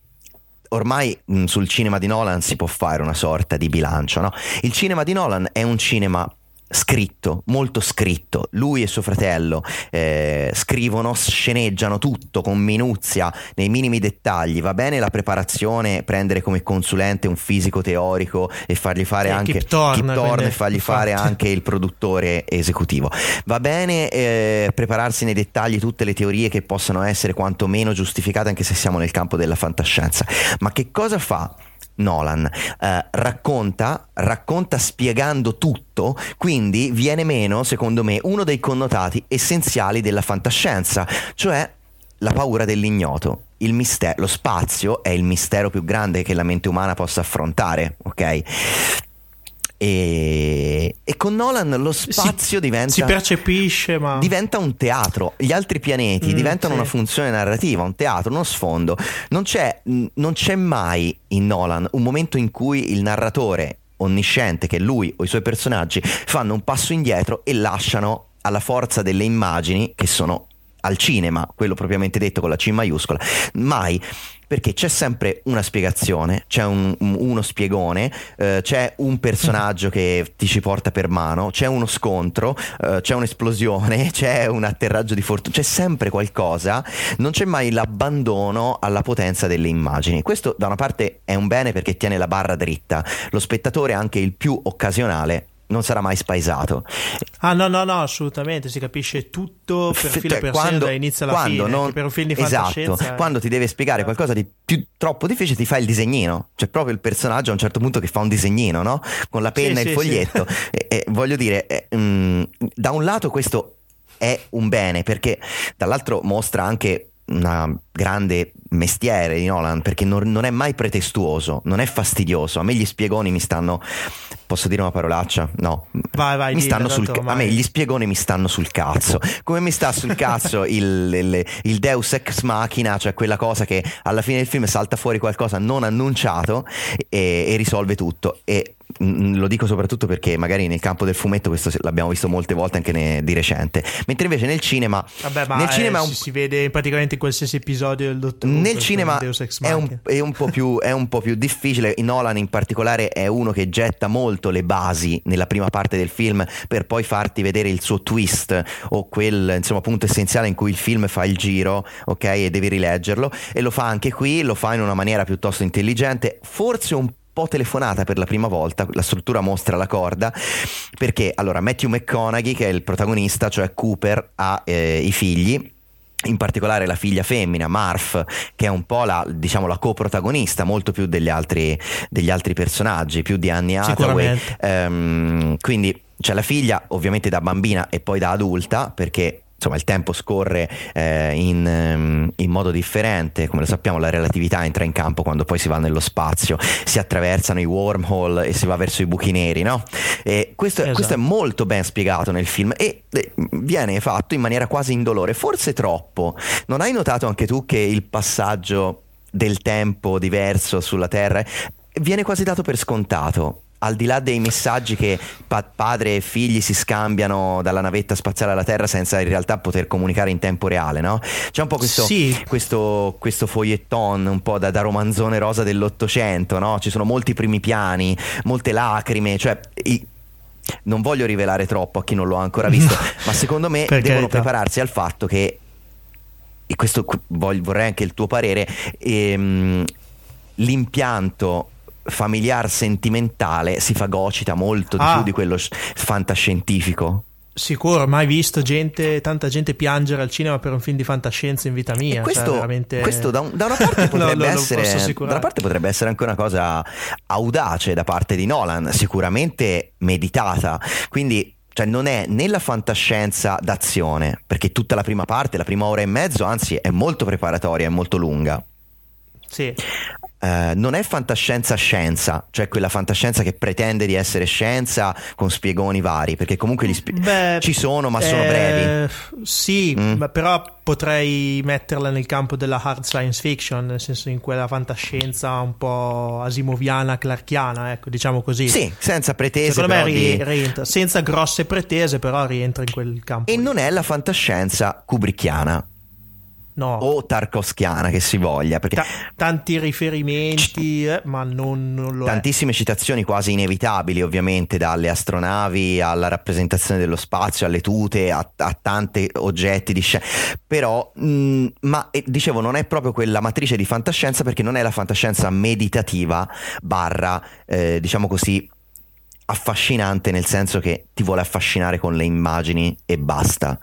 Speaker 12: ormai mh, sul cinema di Nolan si può fare una sorta di bilancio, no? Il cinema di Nolan è un cinema scritto, molto scritto. Lui e suo fratello eh, scrivono, sceneggiano tutto con minuzia, nei minimi dettagli. Va bene la preparazione, prendere come consulente un fisico teorico e fargli fare sì, anche Kip Thorne, Thorne e fargli infatti. fare anche il produttore esecutivo. Va bene eh, prepararsi nei dettagli tutte le teorie che possono essere quantomeno giustificate anche se siamo nel campo della fantascienza. Ma che cosa fa? Nolan eh, racconta, racconta spiegando tutto, quindi viene meno, secondo me, uno dei connotati essenziali della fantascienza, cioè la paura dell'ignoto. Il mistero, lo spazio è il mistero più grande che la mente umana possa affrontare, ok? E, e, con Nolan lo spazio
Speaker 1: si,
Speaker 12: diventa.
Speaker 1: Si percepisce, ma.
Speaker 12: Diventa un teatro. Gli altri pianeti mm, diventano sì. una funzione narrativa, un teatro, uno sfondo. Non c'è, non c'è mai in Nolan un momento in cui il narratore onnisciente, che lui o i suoi personaggi fanno un passo indietro e lasciano alla forza delle immagini che sono al cinema, quello propriamente detto con la C maiuscola, mai perché c'è sempre una spiegazione, c'è un, uno spiegone, eh, c'è un personaggio (laughs) che ti ci porta per mano, c'è uno scontro, eh, c'è un'esplosione, (laughs) c'è un atterraggio di fortuna, c'è sempre qualcosa, non c'è mai l'abbandono alla potenza delle immagini. Questo da una parte è un bene perché tiene la barra dritta, lo spettatore anche il più occasionale non sarà mai spaesato.
Speaker 1: Ah no, no, no, assolutamente, si capisce tutto per filo cioè, per quando, da inizio alla
Speaker 12: quando
Speaker 1: fine,
Speaker 12: non,
Speaker 1: per un film di
Speaker 12: esatto, quando ti deve spiegare qualcosa di più troppo difficile ti fa il disegnino, c'è proprio il personaggio a un certo punto che fa un disegnino, no? Con la penna sì, e il sì, foglietto. Sì. (laughs) E, e, voglio dire, eh, mh, mm, da un lato questo è un bene perché dall'altro mostra anche una grande mestiere di Nolan perché non, non, è mai pretestuoso, non è fastidioso. A me gli spiegoni mi stanno. Posso dire una parolaccia? No.
Speaker 1: Vai, vai.
Speaker 12: Mi stanno
Speaker 1: sul,
Speaker 12: a me gli spiegoni mi stanno sul cazzo. (laughs) Come mi sta sul cazzo il, il, il, Deus ex machina, cioè quella cosa che alla fine del film salta fuori qualcosa non annunciato e, e risolve tutto. E lo dico soprattutto perché magari nel campo del fumetto questo l'abbiamo visto molte volte anche ne, di recente. Mentre invece nel cinema
Speaker 1: Vabbè, ma
Speaker 12: nel
Speaker 1: è,
Speaker 12: cinema
Speaker 1: un... si vede praticamente in qualsiasi episodio del Dottor
Speaker 12: nel cinema è un, è, un più, è un, po più, difficile. Nolan in particolare è uno che getta molto le basi nella prima parte del film per poi farti vedere il suo twist o quel insomma, punto essenziale in cui il film fa il giro ok e devi rileggerlo. E lo fa anche qui lo fa in una maniera piuttosto intelligente forse un po' telefonata per la prima volta, la struttura mostra la corda, perché allora Matthew McConaughey, che è il protagonista, cioè Cooper, ha eh, i figli in particolare la figlia femmina, Marf, che è un po' la, diciamo, la coprotagonista, molto più degli altri, degli altri personaggi, più di Annie Hathaway. Um, quindi c'è la figlia, ovviamente da bambina e poi da adulta, perché insomma il tempo scorre eh, in, ehm, in, modo differente, come lo sappiamo la relatività entra in campo quando poi si va nello spazio, si attraversano i wormhole e si va verso i buchi neri, no? E questo, esatto. questo è molto ben spiegato nel film e eh, viene fatto in maniera quasi indolore, forse troppo. Non hai notato anche tu che il passaggio del tempo diverso sulla Terra viene quasi dato per scontato al di là dei messaggi che pa- padre e figli si scambiano dalla navetta spaziale alla Terra senza in realtà poter comunicare in tempo reale, no? C'è un po' questo,
Speaker 1: Sì.
Speaker 12: questo, questo foglietton un po' da, da romanzone rosa dell'Ottocento, no? Ci sono molti primi piani, molte lacrime, cioè... i- non voglio rivelare troppo a chi non l'ho ancora visto, ma secondo me (laughs) devono
Speaker 1: carità.
Speaker 12: prepararsi al fatto che e questo vorrei anche il tuo parere, ehm, l'impianto familiar sentimentale si fagocita molto di
Speaker 1: Ah.
Speaker 12: più di quello fantascientifico.
Speaker 1: Sicuro, mai visto gente, tanta gente piangere al cinema per un film di fantascienza in vita mia.
Speaker 12: E questo,
Speaker 1: cioè, veramente...
Speaker 12: questo da, un- da una parte
Speaker 1: No, (laughs)
Speaker 12: potrebbe
Speaker 1: no,
Speaker 12: essere da una parte potrebbe essere anche una cosa audace da parte di Nolan, sicuramente meditata. Quindi cioè non è né la fantascienza d'azione, perché tutta la prima parte, la prima ora e mezzo, anzi è molto preparatoria, è molto lunga.
Speaker 1: Sì.
Speaker 12: Eh, non è fantascienza scienza, cioè quella fantascienza che pretende di essere scienza con spiegoni vari, perché comunque gli spie-
Speaker 1: Beh,
Speaker 12: ci sono, ma sono
Speaker 1: eh,
Speaker 12: brevi.
Speaker 1: Sì,
Speaker 12: Mm.
Speaker 1: ma però potrei metterla nel campo della hard science fiction, nel senso in quella fantascienza un po' asimoviana, clarkiana, ecco, diciamo così.
Speaker 12: Sì, senza pretese.
Speaker 1: Secondo me ri-
Speaker 12: di-
Speaker 1: rientra, senza grosse pretese, però rientra in quel campo.
Speaker 12: E non è la fantascienza kubrickiana.
Speaker 1: No.
Speaker 12: O tarkovskiana che si voglia, perché
Speaker 1: Ta- tanti riferimenti, eh, ma non, non lo è.
Speaker 12: tantissime citazioni quasi inevitabili, ovviamente, dalle astronavi alla rappresentazione dello spazio, alle tute, a, a tanti oggetti di scena. Però, mh, ma eh, dicevo, non è proprio quella matrice di fantascienza perché non è la fantascienza meditativa, barra, eh, diciamo così, affascinante nel senso che ti vuole affascinare con le immagini e basta.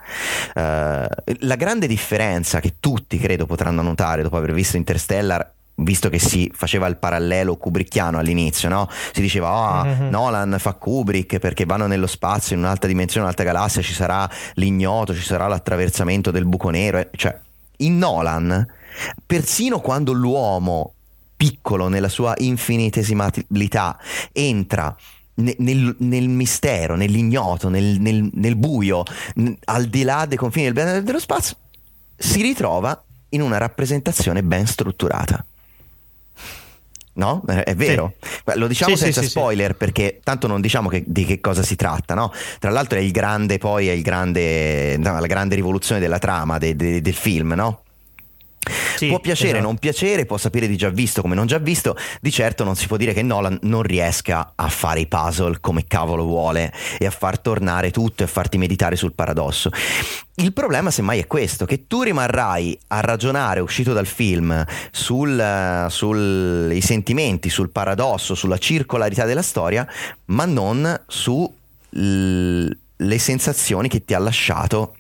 Speaker 12: Eh, la grande differenza che tutti credo potranno notare dopo aver visto Interstellar visto che si faceva il parallelo kubrickiano all'inizio, no? Si diceva, ah,
Speaker 1: Mhm.
Speaker 12: Nolan fa Kubrick perché vanno nello spazio, in un'altra dimensione, un'altra galassia, ci sarà l'ignoto, ci sarà l'attraversamento del buco nero. eh, Cioè, in Nolan, persino quando l'uomo piccolo nella sua infinitesimalità entra nel, nel mistero, nell'ignoto, nel, nel- nel buio, n- al di là dei confini del- dello spazio, si ritrova in una rappresentazione ben strutturata. No? Eh, È vero. Lo diciamo
Speaker 1: Sì, sì,
Speaker 12: senza
Speaker 1: sì, sì.
Speaker 12: spoiler perché tanto non diciamo che- di che cosa si tratta, no? Tra l'altro è il grande, poi è il grande, no, la grande rivoluzione della trama de- de- del film, no?
Speaker 1: Sì,
Speaker 12: può piacere,
Speaker 1: esatto.
Speaker 12: non piacere, può sapere di già visto come non già visto, di certo non si può dire che Nolan non riesca a fare i puzzle come cavolo vuole e a far tornare tutto e a farti meditare sul paradosso. Il problema semmai è questo, che tu rimarrai a ragionare uscito dal film sul- sui sentimenti, sul paradosso, sulla circolarità della storia, ma non sulle sensazioni che ti ha lasciato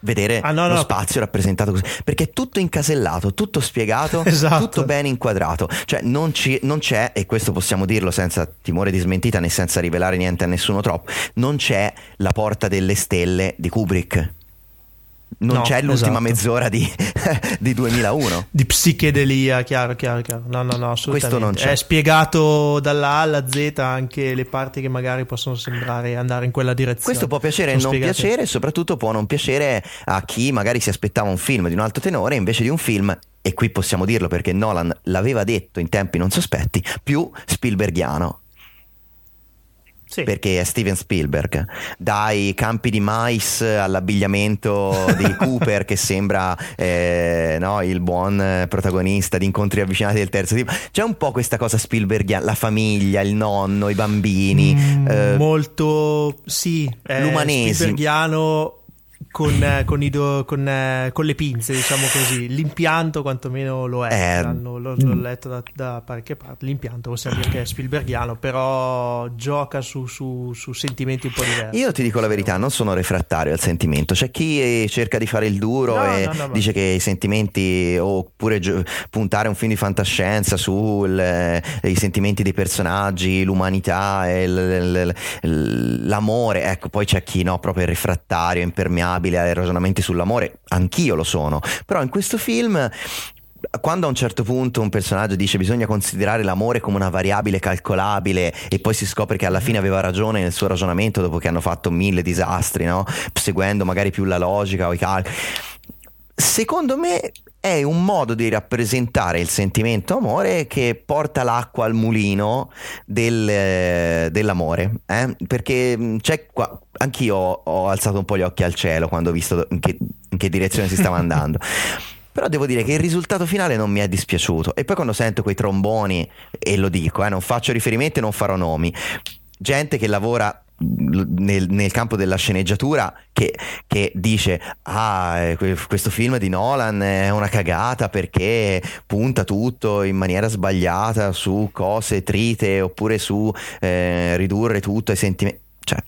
Speaker 12: vedere
Speaker 1: Ah, no,
Speaker 12: lo
Speaker 1: no.
Speaker 12: spazio rappresentato così perché è tutto incasellato, tutto spiegato,
Speaker 1: Esatto.
Speaker 12: tutto ben inquadrato. Cioè, non, ci- non c'è, e questo possiamo dirlo senza timore di smentita né senza rivelare niente a nessuno troppo, non c'è la porta delle stelle di Kubrick. Non
Speaker 1: No,
Speaker 12: c'è l'ultima
Speaker 1: esatto.
Speaker 12: mezz'ora di, (laughs) di 2001.
Speaker 1: Di psichedelia, chiaro, chiaro, chiaro. No, no, no, assolutamente.
Speaker 12: Questo non c'è.
Speaker 1: È spiegato dalla A alla Z anche le parti che magari possono sembrare andare in quella direzione.
Speaker 12: Questo può piacere e non
Speaker 1: spiegate.
Speaker 12: piacere, e soprattutto può non piacere a chi magari si aspettava un film di un alto tenore invece di un film, e qui possiamo dirlo perché Nolan l'aveva detto in tempi non sospetti, più Spielbergiano.
Speaker 1: Sì.
Speaker 12: Perché è Steven Spielberg, dai campi di mais all'abbigliamento di (laughs) Cooper che sembra eh, no, il buon protagonista di incontri avvicinati del terzo tipo. C'è un po' questa cosa Spielbergiana, la famiglia, il nonno, i bambini.
Speaker 1: Mm,
Speaker 12: eh,
Speaker 1: molto sì,
Speaker 12: l'umanesimo.
Speaker 1: Spielbergiano con, eh, con, i do- con, eh, con le pinze, diciamo così. L'impianto quantomeno lo è.
Speaker 12: Eh,
Speaker 1: l'ho, l'ho letto da, da parecchie parti. L'impianto possiamo dire che è Spielbergiano, però gioca su, su- su sentimenti un po' diversi.
Speaker 12: Io ti dico la verità, non sono refrattario al sentimento. C'è chi eh, cerca di fare il duro
Speaker 1: No,
Speaker 12: e
Speaker 1: no, no,
Speaker 12: dice che i sentimenti, oppure gio- puntare un film di fantascienza sui sentimenti dei personaggi, l'umanità, e l- l- l- l'amore. Ecco, poi c'è chi no, proprio è refrattario, impermeabile ai ragionamenti sull'amore. Anch'io lo sono. Però in questo film quando a un certo punto un personaggio dice bisogna considerare l'amore come una variabile calcolabile e poi si scopre che alla fine aveva ragione nel suo ragionamento dopo che hanno fatto mille disastri, no? seguendo magari più la logica o i calcoli. secondo me è un modo di rappresentare il sentimento amore che porta l'acqua al mulino del, dell'amore. Eh? Perché c'è qua, anch'io ho alzato un po' gli occhi al cielo quando ho visto in che, in che direzione si stava andando. (laughs) Però devo dire che il risultato finale non mi è dispiaciuto. E poi quando sento quei tromboni, e lo dico, eh, non faccio riferimento e non farò nomi, gente che lavora nel, nel, campo della sceneggiatura che, che, dice ah eh, questo film di Nolan è una cagata perché punta tutto in maniera sbagliata su cose trite oppure su eh, ridurre tutto ai sentimenti cioè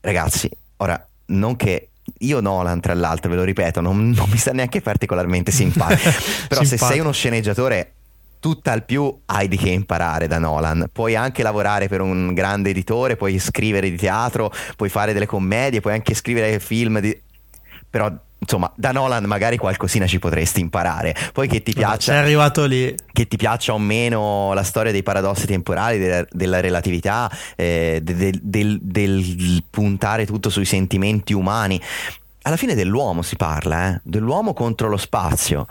Speaker 12: ragazzi ora non che io Nolan, tra l'altro, ve lo ripeto, non, non mi sta neanche particolarmente simpatico. (laughs) Però se sei uno sceneggiatore tutt'al più hai di che imparare da Nolan. Puoi anche lavorare per un grande editore, puoi scrivere di teatro, puoi fare delle commedie, puoi anche scrivere film di... però insomma, da Nolan magari qualcosina ci potresti imparare. Poi che ti piaccia.
Speaker 1: Sei arrivato lì.
Speaker 12: Che ti piaccia o meno la storia dei paradossi temporali, della, della relatività, eh, del, del, del, puntare tutto sui sentimenti umani alla fine dell'uomo si parla, eh? dell'uomo contro lo spazio.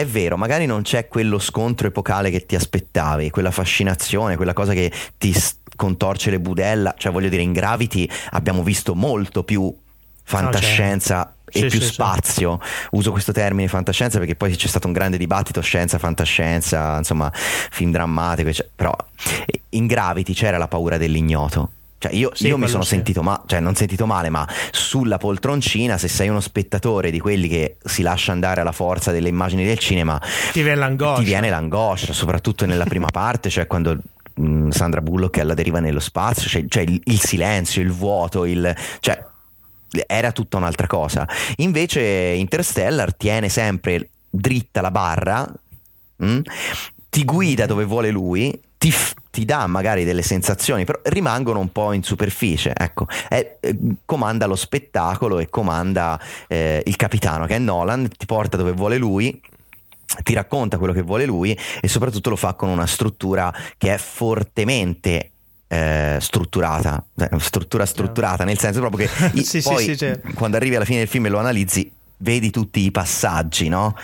Speaker 12: È vero, magari non c'è quello scontro epocale che ti aspettavi, quella fascinazione, quella cosa che ti contorce le budella, cioè voglio dire, in Gravity abbiamo visto molto più fantascienza. No, e sì, più sì, spazio. Sì. Uso questo termine fantascienza perché poi c'è stato un grande dibattito scienza, fantascienza, insomma, film drammatico, cioè, però in Gravity c'era la paura dell'ignoto. Cioè io, sì, io mi sono sì. sentito male, cioè non sentito male, ma sulla poltroncina, se sei uno spettatore di quelli che si lascia andare alla forza delle immagini del cinema,
Speaker 1: ti viene l'angoscia.
Speaker 12: Ti viene l'angoscia, soprattutto nella prima (laughs) parte, cioè quando mh, mm, Sandra Bullock è alla deriva nello spazio, cioè, cioè il, il, silenzio, il vuoto, il, cioè era tutta un'altra cosa. Invece Interstellar tiene sempre dritta la barra, mh, mm, ti guida dove vuole lui, ti, ti, dà magari delle sensazioni, però rimangono un po' in superficie. Ecco, è, eh, comanda lo spettacolo e comanda eh, il capitano che è Nolan, ti porta dove vuole lui ti racconta quello che vuole lui e soprattutto lo fa con una struttura che è fortemente eh, strutturata, eh, struttura strutturata, nel senso proprio che (laughs) sì, poi sì, sì, quando arrivi alla fine del film e lo analizzi vedi tutti i passaggi, no?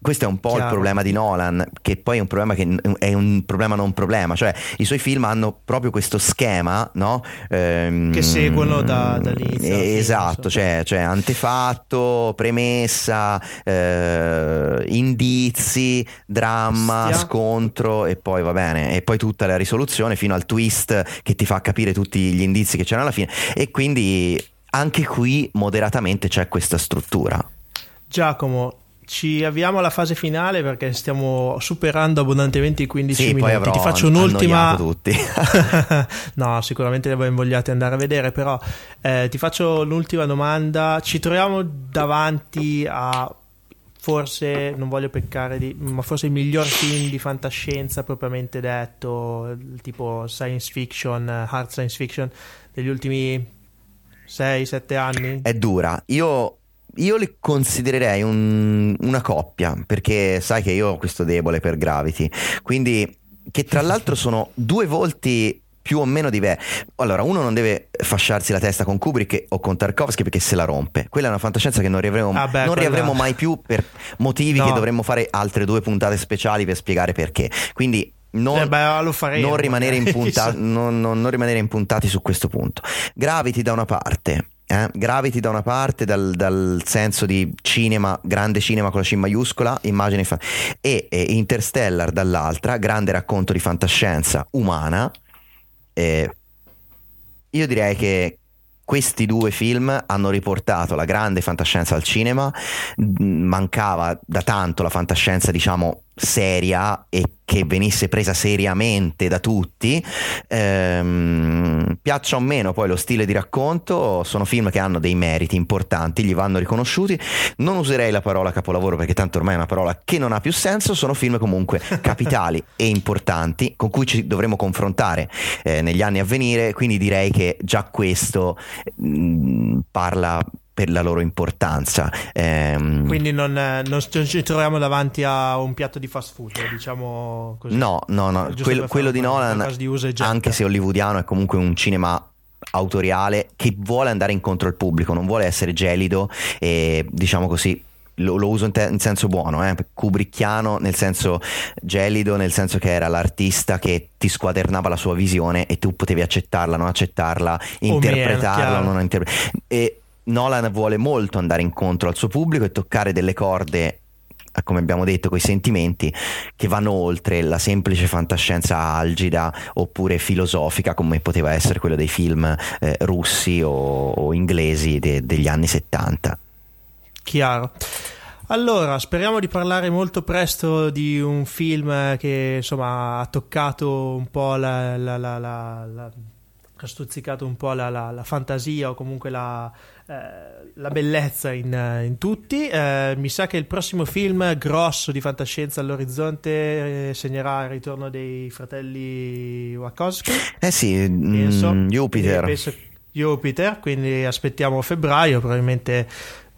Speaker 12: Questo è un po' Chiaro. il problema di Nolan, che poi è un problema che è un problema non problema, cioè i suoi film hanno proprio questo schema, no?
Speaker 1: Ehm, che seguono da, dall'inizio.
Speaker 12: esatto, cioè, cioè, antefatto, premessa, eh, indizi, dramma, Stia. scontro e poi va bene, e poi tutta la risoluzione fino al twist che ti fa capire tutti gli indizi che c'erano alla fine e quindi anche qui moderatamente c'è questa struttura.
Speaker 1: Giacomo, ci avviamo alla fase finale perché stiamo superando abbondantemente i 15
Speaker 12: sì,
Speaker 1: minuti.
Speaker 12: Poi
Speaker 1: Ti faccio un'ultima.
Speaker 12: Tutti. (laughs)
Speaker 1: no, sicuramente voi invogliate andare a vedere, però eh, ti faccio l'ultima domanda. Ci troviamo davanti a forse, non voglio peccare di, ma forse il miglior film di fantascienza propriamente detto, tipo science fiction, hard science fiction degli ultimi 6-7 anni?
Speaker 12: È dura. Io io li considererei un, una coppia perché sai che io ho questo debole per Gravity quindi che tra l'altro sono due volti più o meno diversi allora uno non deve fasciarsi la testa con Kubrick o con Tarkovsky perché se la rompe quella è una fantascienza che non riavremo, ah beh, non riavremo mai più per motivi no. che dovremmo fare altre due puntate speciali per spiegare perché quindi non,
Speaker 1: eh beh, faremo,
Speaker 12: non, rimanere impunta- (laughs) non, non, non, rimanere impuntati su questo punto. Gravity da una parte. Eh? Gravity da una parte dal, dal, senso di cinema, grande cinema con la C maiuscola, immagine fa- e, e Interstellar dall'altra, grande racconto di fantascienza umana. Eh, io direi che questi due film hanno riportato la grande fantascienza al cinema, mancava da tanto la fantascienza diciamo seria e che venisse presa seriamente da tutti. Ehm, piaccia o meno poi lo stile di racconto, sono film che hanno dei meriti importanti, gli vanno riconosciuti. Non userei la parola capolavoro perché tanto ormai è una parola che non ha più senso, sono film comunque (laughs) capitali e importanti con cui ci dovremo confrontare eh, negli anni a venire, quindi direi che già questo mh, mm, parla per la loro importanza.
Speaker 1: Ehm... Quindi non, non, ci troviamo davanti a un piatto di fast food, diciamo così.
Speaker 12: No, no, no. Quello, quello di Nolan, di anche se hollywoodiano, è comunque un cinema autoriale che vuole andare incontro al pubblico, non vuole essere gelido e diciamo così lo, lo uso in, te- in, senso buono, eh? Kubrickiano nel senso gelido, nel senso che era l'artista che ti squadernava la sua visione e tu potevi accettarla, non accettarla, interpretarla, non interpretarla. Nolan vuole molto andare incontro al suo pubblico e toccare delle corde come abbiamo detto, quei sentimenti che vanno oltre la semplice fantascienza algida oppure filosofica come poteva essere quello dei film eh, russi o, o inglesi de- degli anni 70.
Speaker 1: Chiaro. Allora, speriamo di parlare molto presto di un film che insomma ha toccato un po' la, la, la, la stuzzicato un po' la, la, la fantasia o comunque la, eh, la bellezza in, in tutti. Eh, mi sa che il prossimo film grosso di fantascienza all'orizzonte eh, segnerà il ritorno dei fratelli Wachowski.
Speaker 12: Eh sì, penso, mm, Jupiter.
Speaker 1: Penso, Jupiter, quindi aspettiamo febbraio, probabilmente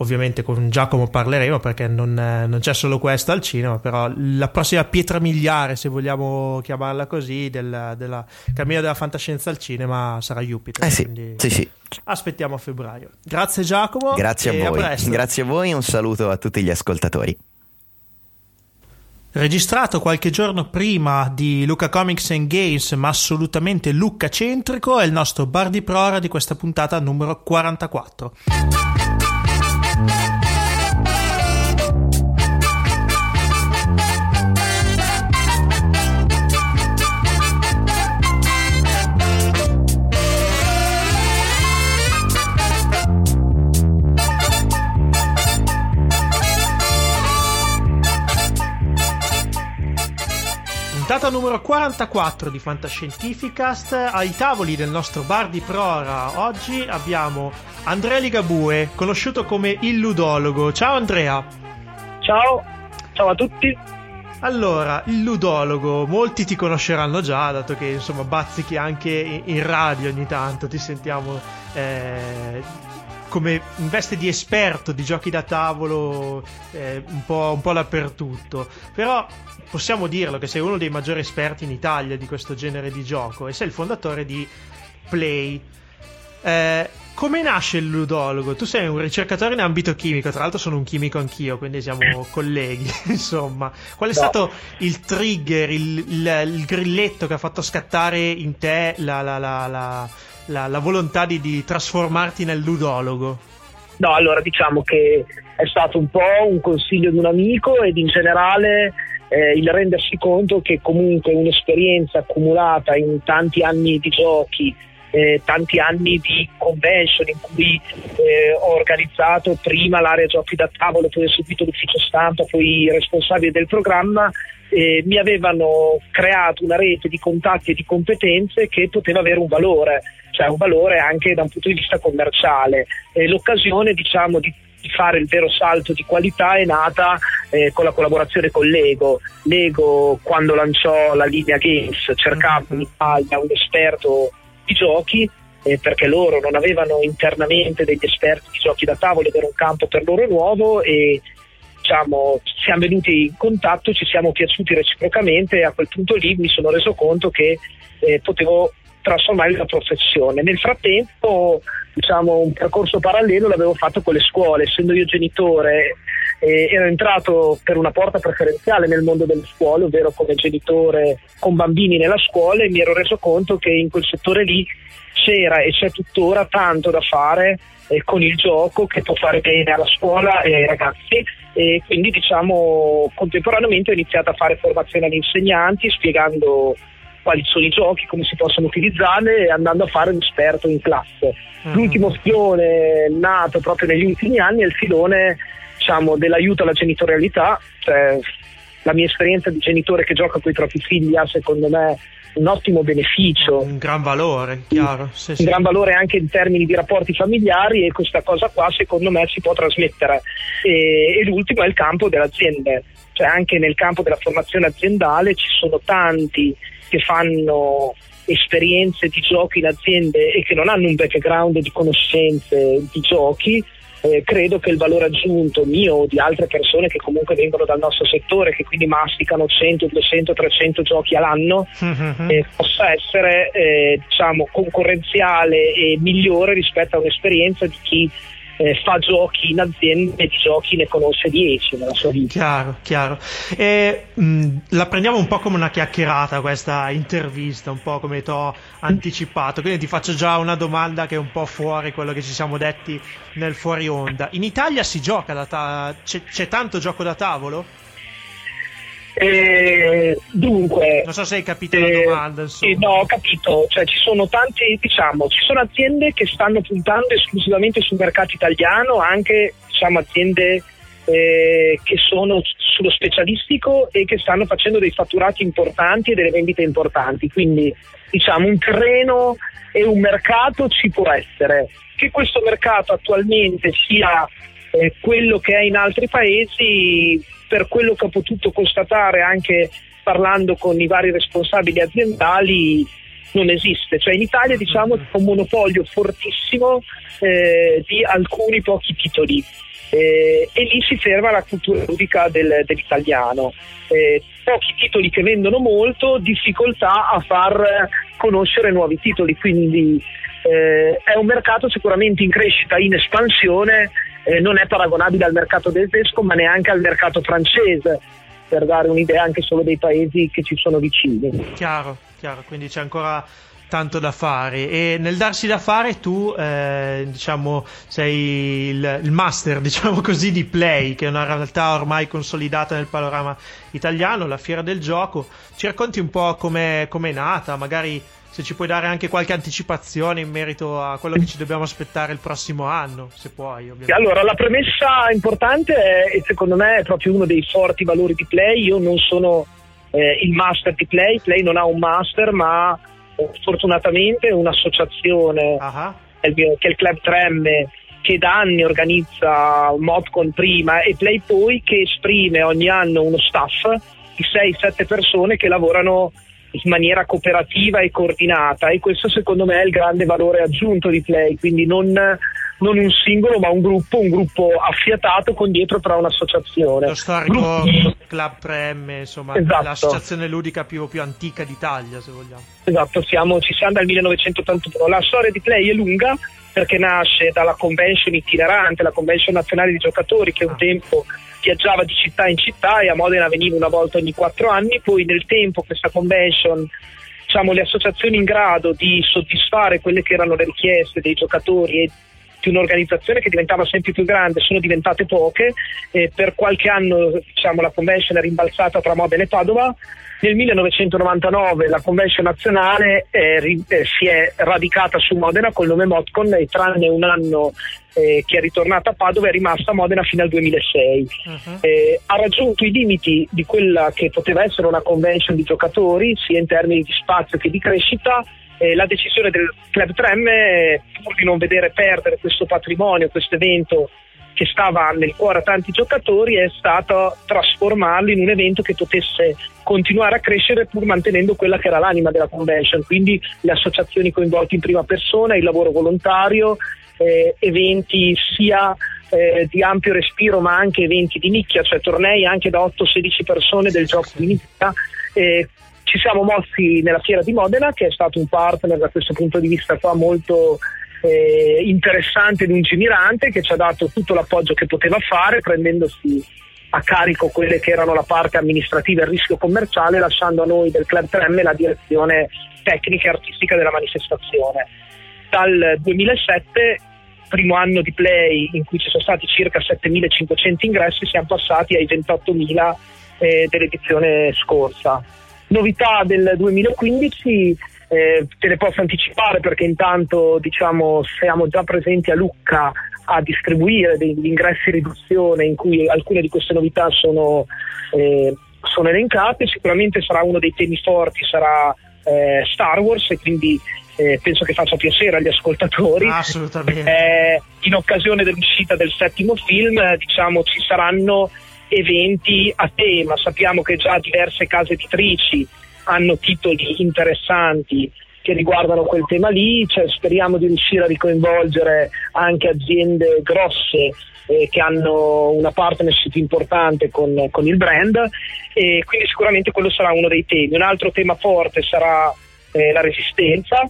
Speaker 1: ovviamente con Giacomo parleremo perché non, non, c'è solo questo al cinema, però la prossima pietra miliare, se vogliamo chiamarla così, del, della cammino della fantascienza al cinema sarà Jupiter.
Speaker 12: Eh sì, sì, sì.
Speaker 1: Aspettiamo a febbraio. Grazie Giacomo.
Speaker 12: Grazie a voi.
Speaker 1: A
Speaker 12: Grazie a voi e un saluto a tutti gli ascoltatori.
Speaker 1: Registrato qualche giorno prima di Luca Comics and Games, ma assolutamente Luca centrico, è il nostro bar di prora di questa puntata numero 44. Thank you. Puntata numero 44 di Fantascientificast. Ai tavoli del nostro bar di Prora oggi abbiamo Andrea Ligabue, conosciuto come il ludologo. Ciao Andrea.
Speaker 13: Ciao, ciao a tutti.
Speaker 1: Allora, il ludologo, molti ti conosceranno già, dato che insomma bazzichi anche in radio ogni tanto, ti sentiamo eh, come in veste di esperto di giochi da tavolo eh, un, po', un po' dappertutto. Però possiamo dirlo che sei uno dei maggiori esperti in Italia di questo genere di gioco e sei il fondatore di Play. Eh, come nasce il ludologo? Tu sei un ricercatore in ambito chimico, tra l'altro sono un chimico anch'io, quindi siamo colleghi, (laughs) insomma. Qual è no. stato il trigger, il, il, il, grilletto che ha fatto scattare in te la, la, la, la volontà di, di trasformarti nel ludologo?
Speaker 13: No, allora diciamo che è stato un po' un consiglio di un amico ed in generale eh, il rendersi conto che comunque un'esperienza accumulata in tanti anni di giochi, eh, tanti anni di convention in cui eh, ho organizzato prima l'area giochi da tavolo, poi ho seguito l'ufficio stampa, poi i responsabili del programma, eh, mi avevano creato una rete di contatti e di competenze che poteva avere un valore, cioè un valore anche da un punto di vista commerciale. l'occasione diciamo di di fare il vero salto di qualità è nata eh, con la collaborazione con Lego. Lego quando lanciò la linea Games cercava in Italia un esperto di giochi eh, perché loro non avevano internamente degli esperti di giochi da tavolo ed era un campo per loro nuovo e diciamo, siamo venuti in contatto, ci siamo piaciuti reciprocamente e a quel punto lì mi sono reso conto che eh, potevo trasformare una professione. Nel frattempo diciamo, un percorso parallelo l'avevo fatto con le scuole, essendo io genitore eh, ero entrato per una porta preferenziale nel mondo delle scuole, ovvero come genitore con bambini nella scuola e mi ero reso conto che in quel settore lì c'era e c'è tuttora tanto da fare eh, con il gioco che può fare bene alla scuola e ai ragazzi e quindi diciamo contemporaneamente ho iniziato a fare formazione agli insegnanti spiegando quali sono i giochi, come si possono utilizzarli e andando a fare un esperto in classe. Uh-huh. L'ultimo filone nato proprio negli ultimi anni è il filone diciamo, dell'aiuto alla genitorialità, cioè, la mia esperienza di genitore che gioca con i propri figli ha secondo me un ottimo beneficio.
Speaker 1: Un gran valore, chiaro. Sì,
Speaker 13: un sì. gran valore anche in termini di rapporti familiari e questa cosa qua secondo me si può trasmettere. E, e l'ultimo è il campo delle aziende, cioè anche nel campo della formazione aziendale ci sono tanti che fanno esperienze di giochi in aziende e che non hanno un background di conoscenze di giochi, eh, credo che il valore aggiunto mio o di altre persone che comunque vengono dal nostro settore, che quindi masticano 100, 200, 300 giochi all'anno, mm-hmm. eh, possa essere eh, diciamo, concorrenziale e migliore rispetto a un'esperienza di chi eh, fa giochi in aziende di giochi ne conosce 10 nella sua vita.
Speaker 1: Chiaro, chiaro. E, mh, la prendiamo un po' come una chiacchierata questa intervista, un po' come ti ho anticipato, quindi ti faccio già una domanda che è un po' fuori quello che ci siamo detti nel fuori onda. In Italia si gioca da ta- c'è, c'è tanto gioco da tavolo?
Speaker 13: Eh, dunque,
Speaker 1: non so se hai capito eh, la domanda.
Speaker 13: Sì, no, ho capito. Cioè, ci sono tante, diciamo, ci sono aziende che stanno puntando esclusivamente sul mercato italiano, anche diciamo, aziende eh, che sono sullo specialistico e che stanno facendo dei fatturati importanti e delle vendite importanti. Quindi, diciamo, un terreno e un mercato ci può essere. Che questo mercato attualmente sia eh, quello che è in altri paesi per quello che ho potuto constatare anche parlando con i vari responsabili aziendali non esiste, cioè in Italia diciamo c'è un monopolio fortissimo eh, di alcuni pochi titoli. Eh, e lì si ferma la cultura ludica del, dell'italiano. Eh, pochi titoli che vendono molto, difficoltà a far conoscere nuovi titoli, quindi eh, è un mercato sicuramente in crescita, in espansione eh, non è paragonabile al mercato tedesco ma neanche al mercato francese per dare un'idea anche solo dei paesi che ci sono vicini.
Speaker 1: Chiaro, chiaro, quindi c'è ancora tanto da fare e nel darsi da fare tu eh, diciamo sei il, il, master (laughs) diciamo così di Play che è una realtà ormai consolidata nel panorama italiano la fiera del gioco ci racconti un po' come è nata magari se ci puoi dare anche qualche anticipazione in merito a quello che ci dobbiamo aspettare il prossimo anno, se puoi. Ovviamente.
Speaker 13: Allora, la premessa importante è, e secondo me è proprio uno dei forti valori di Play. Io non sono eh, il master di Play, Play non ha un master, ma eh, fortunatamente un'associazione uh-huh. che è il Club 3M che da anni organizza Modcon prima e Play poi che esprime ogni anno uno staff di 6-7 persone che lavorano in maniera cooperativa e coordinata e questo secondo me è il grande valore aggiunto di Play, quindi non, non un singolo ma un gruppo, un gruppo affiatato con dietro però un'associazione.
Speaker 1: Lo storico Gruppi. Club 3M, insomma, esatto. l'associazione ludica più, più, antica d'Italia se vogliamo.
Speaker 13: Esatto, siamo, ci siamo dal 1981. La storia di Play è lunga perché nasce dalla convention itinerante, la convention nazionale di giocatori che un ah. tempo viaggiava di città in città e a Modena veniva una volta ogni quattro anni, poi nel tempo questa convention diciamo, le associazioni in grado di soddisfare quelle che erano le richieste dei giocatori e di un'organizzazione che diventava sempre più grande sono diventate poche, eh, per qualche anno diciamo, la convention è rimbalzata tra Modena e Padova, nel 1999 la convention nazionale è, eh, si è radicata su Modena col nome Modcon e tranne un anno eh, che è ritornata a Padova è rimasta a Modena fino al 2006. Uh-huh. Eh, ha raggiunto i limiti di quella che poteva essere una convention di giocatori, sia in termini di spazio che di crescita. Eh, la decisione del Club 3M, pur di non vedere perdere questo patrimonio, questo evento che stava nel cuore a tanti giocatori è stata trasformarlo in un evento che potesse continuare a crescere pur mantenendo quella che era l'anima della convention, quindi le associazioni coinvolte in prima persona, il lavoro volontario, eh, eventi sia eh, di ampio respiro ma anche eventi di nicchia, cioè tornei anche da 8-16 persone del gioco di nicchia. Eh, ci siamo mossi nella fiera di Modena che è stato un partner da questo punto di vista qua molto eh, interessante e lungimirante che ci ha dato tutto l'appoggio che poteva fare prendendosi a carico quelle che erano la parte amministrativa e il rischio commerciale lasciando a noi del Club 3M la direzione tecnica e artistica della manifestazione. Dal 2007 primo anno di play in cui ci sono stati circa 7.500 ingressi, siamo passati ai 28.000 eh, dell'edizione scorsa. Novità del 2015, eh, te le posso anticipare perché intanto diciamo, siamo già presenti a Lucca a distribuire degli ingressi riduzione in cui alcune di queste novità sono, eh, sono elencate, sicuramente sarà uno dei temi forti, sarà eh, Star Wars e quindi eh, penso che faccia piacere agli ascoltatori.
Speaker 1: Assolutamente.
Speaker 13: Eh, in occasione dell'uscita del settimo film, diciamo, ci saranno eventi a tema. Sappiamo che già diverse case editrici hanno titoli interessanti che riguardano quel tema lì, cioè, speriamo di riuscire a ricoinvolgere anche aziende grosse eh, che hanno una partnership importante con, con, il brand e quindi sicuramente quello sarà uno dei temi. Un altro tema forte sarà eh, la resistenza,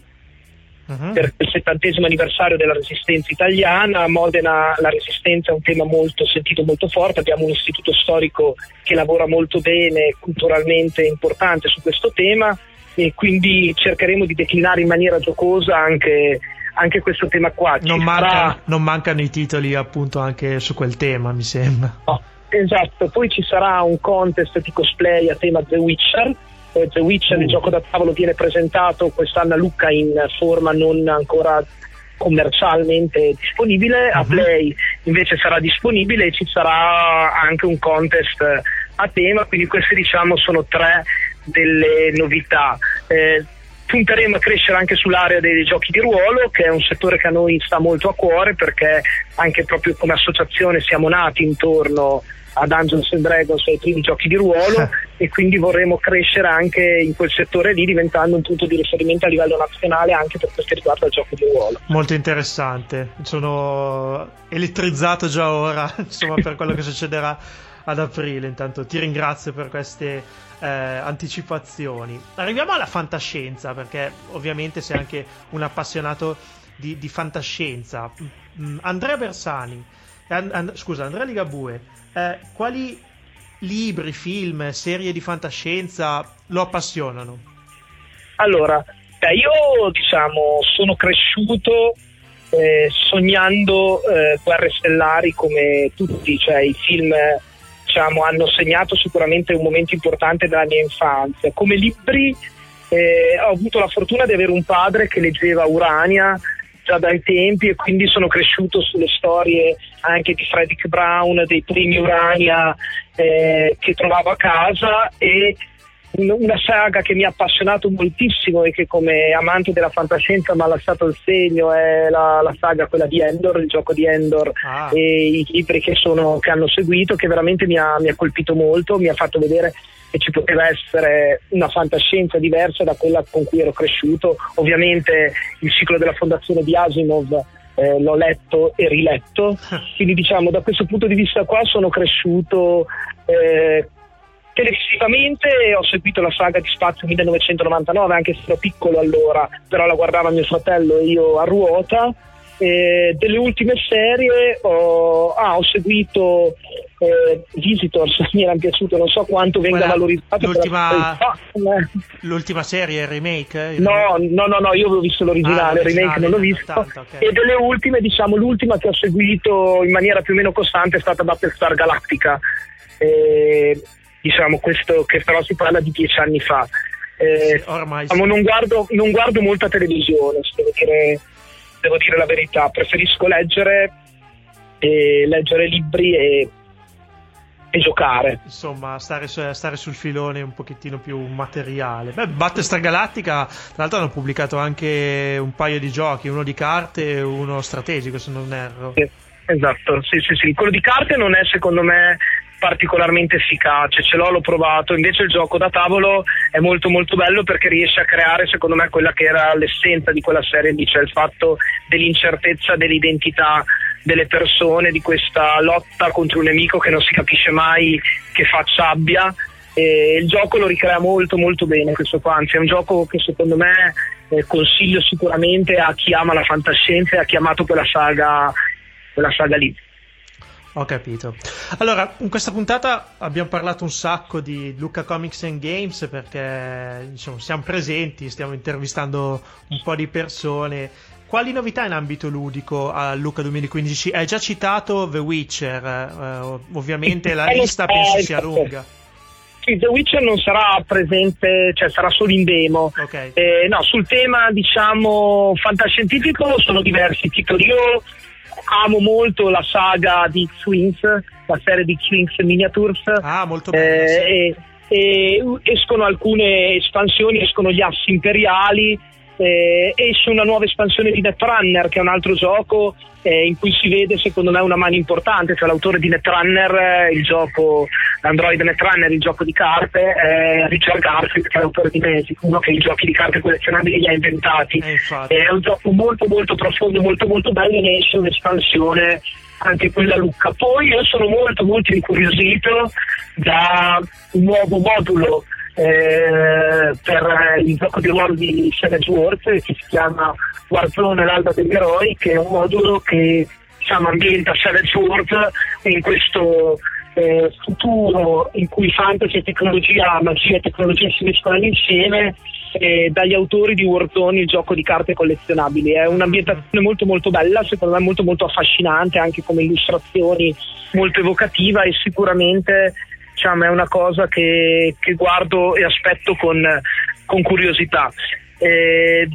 Speaker 13: uh-huh. per il settantesimo anniversario della resistenza italiana. A Modena la resistenza è un tema molto sentito, molto forte. Abbiamo un istituto storico che lavora molto bene, culturalmente importante su questo tema e quindi cercheremo di declinare in maniera giocosa anche, anche questo tema qua.
Speaker 1: Non, manca, sarà... non, mancano i titoli appunto anche su quel tema, mi sembra.
Speaker 13: No, esatto, poi ci sarà un contest di cosplay a tema The Witcher. Eh, The Witcher, il gioco da tavolo, viene presentato quest'anno a Lucca in forma non ancora commercialmente disponibile, a mhm. Play invece sarà disponibile e ci sarà anche un contest a tema, quindi queste diciamo sono tre delle novità. Eh, punteremo a crescere anche sull'area dei giochi di ruolo, che è un settore che a noi sta molto a cuore perché anche proprio come associazione siamo nati intorno a Dungeons and Dragons ai primi giochi di ruolo e quindi vorremmo crescere anche in quel settore lì diventando un punto di riferimento a livello nazionale anche per quel che riguarda il gioco di ruolo.
Speaker 1: Molto interessante, sono elettrizzato già ora (laughs) insomma, per quello che succederà ad aprile. Intanto ti ringrazio per queste eh, anticipazioni. Arriviamo alla fantascienza, perché ovviamente sei anche un appassionato di, di fantascienza. Mm, Andrea Bersani, and, and, scusa, Andrea Ligabue, eh, quali libri, film, serie di fantascienza lo appassionano?
Speaker 13: Allora, io diciamo sono cresciuto eh, sognando eh, guerre stellari come tutti, cioè i film diciamo, hanno segnato sicuramente un momento importante della mia infanzia. Come libri eh, ho avuto la fortuna di avere un padre che leggeva Urania già dai tempi e quindi sono cresciuto sulle storie anche di Frederick Brown, dei primi Urania eh, che trovavo a casa e una saga che mi ha appassionato moltissimo e che come amante della fantascienza mi ha lasciato il segno è la, la saga quella di Endor, il gioco di Endor ah. e i libri che, sono, che, hanno seguito che veramente mi ha, mi ha colpito molto, mi ha fatto vedere che ci poteva essere una fantascienza diversa da quella con cui ero cresciuto. Ovviamente il ciclo della fondazione di Asimov eh, l'ho letto e riletto, (laughs) quindi diciamo da questo punto di vista qua sono cresciuto eh, Televisivamente ho seguito la saga di Spazio 1999, anche se ero piccolo allora, però la guardava mio fratello e io a ruota. E delle ultime serie ho, ah, ho seguito eh, Visitors, (laughs) mi era piaciuto, non so quanto venga Quella, valorizzato.
Speaker 1: L'ultima, l'ultima serie, il remake?
Speaker 13: Il no, no, no, no, io avevo visto l'originale, ah, il remake non l'ho visto. okay. E delle ultime, diciamo, l'ultima che ho seguito in maniera più o meno costante è stata Battlestar Galactica. Eh, diciamo questo che però si parla di dieci anni fa. Eh, Ormai diciamo, non, guardo, non, guardo, molta televisione, devo dire, devo dire la verità, preferisco leggere, e leggere libri e, e giocare.
Speaker 1: Insomma, stare, stare, sul filone un pochettino più materiale. Beh, Battlestar Galactica, tra l'altro hanno pubblicato anche un paio di giochi, uno di carte e uno strategico se non erro.
Speaker 13: Sì, esatto, sì, sì, sì. Quello di carte non è secondo me particolarmente efficace, ce l'ho, l'ho provato, invece il gioco da tavolo è molto molto bello perché riesce a creare secondo me quella che era l'essenza di quella serie lì, cioè il fatto dell'incertezza dell'identità delle persone, di questa lotta contro un nemico che non si capisce mai che faccia abbia. E il gioco lo ricrea molto molto bene questo qua, anzi è un gioco che secondo me eh, consiglio sicuramente a chi ama la fantascienza e ha chiamato quella saga, quella saga lì.
Speaker 1: Ho capito. Allora, in questa puntata abbiamo parlato un sacco di Luca Comics and Games perché diciamo, siamo presenti, stiamo intervistando un po' di persone. Quali novità in ambito ludico a Luca 2015? Hai già citato The Witcher, eh, ovviamente la lista penso sia lunga.
Speaker 13: Sì, The Witcher non sarà presente, cioè sarà solo in demo. Okay. Eh, no, sul tema diciamo fantascientifico sono diversi titoli. Io amo molto la saga di X-Wings, la serie di X-Wings Miniatures.
Speaker 1: Ah, molto bella. Eh,
Speaker 13: sì. e, e escono alcune espansioni, escono gli assi imperiali, eh, esce una nuova espansione di Netrunner che è un altro gioco eh, in cui si vede secondo me una mano importante, cioè l'autore di Netrunner, eh, il gioco Android Netrunner, il gioco di carte, è Richard Garfield che è l'autore di Magic, uno che i giochi di carte collezionabili li ha inventati. Eh, è un gioco molto molto profondo, molto molto bello e ne esce un'espansione anche quella Lucca. Poi io sono molto molto incuriosito da un nuovo modulo eh, per il gioco di ruolo di Savage Wars che si chiama Warzone l'alba degli eroi che è un modulo che diciamo, ambienta Savage Wars in questo eh, futuro in cui fantasy e tecnologia, magia e tecnologia si mescolano insieme eh, dagli autori di Warzone il gioco di carte collezionabili. È un'ambientazione molto molto bella secondo me molto molto affascinante anche come illustrazioni molto evocativa e sicuramente diciamo, è una cosa che, che guardo e aspetto con, con curiosità. Eh,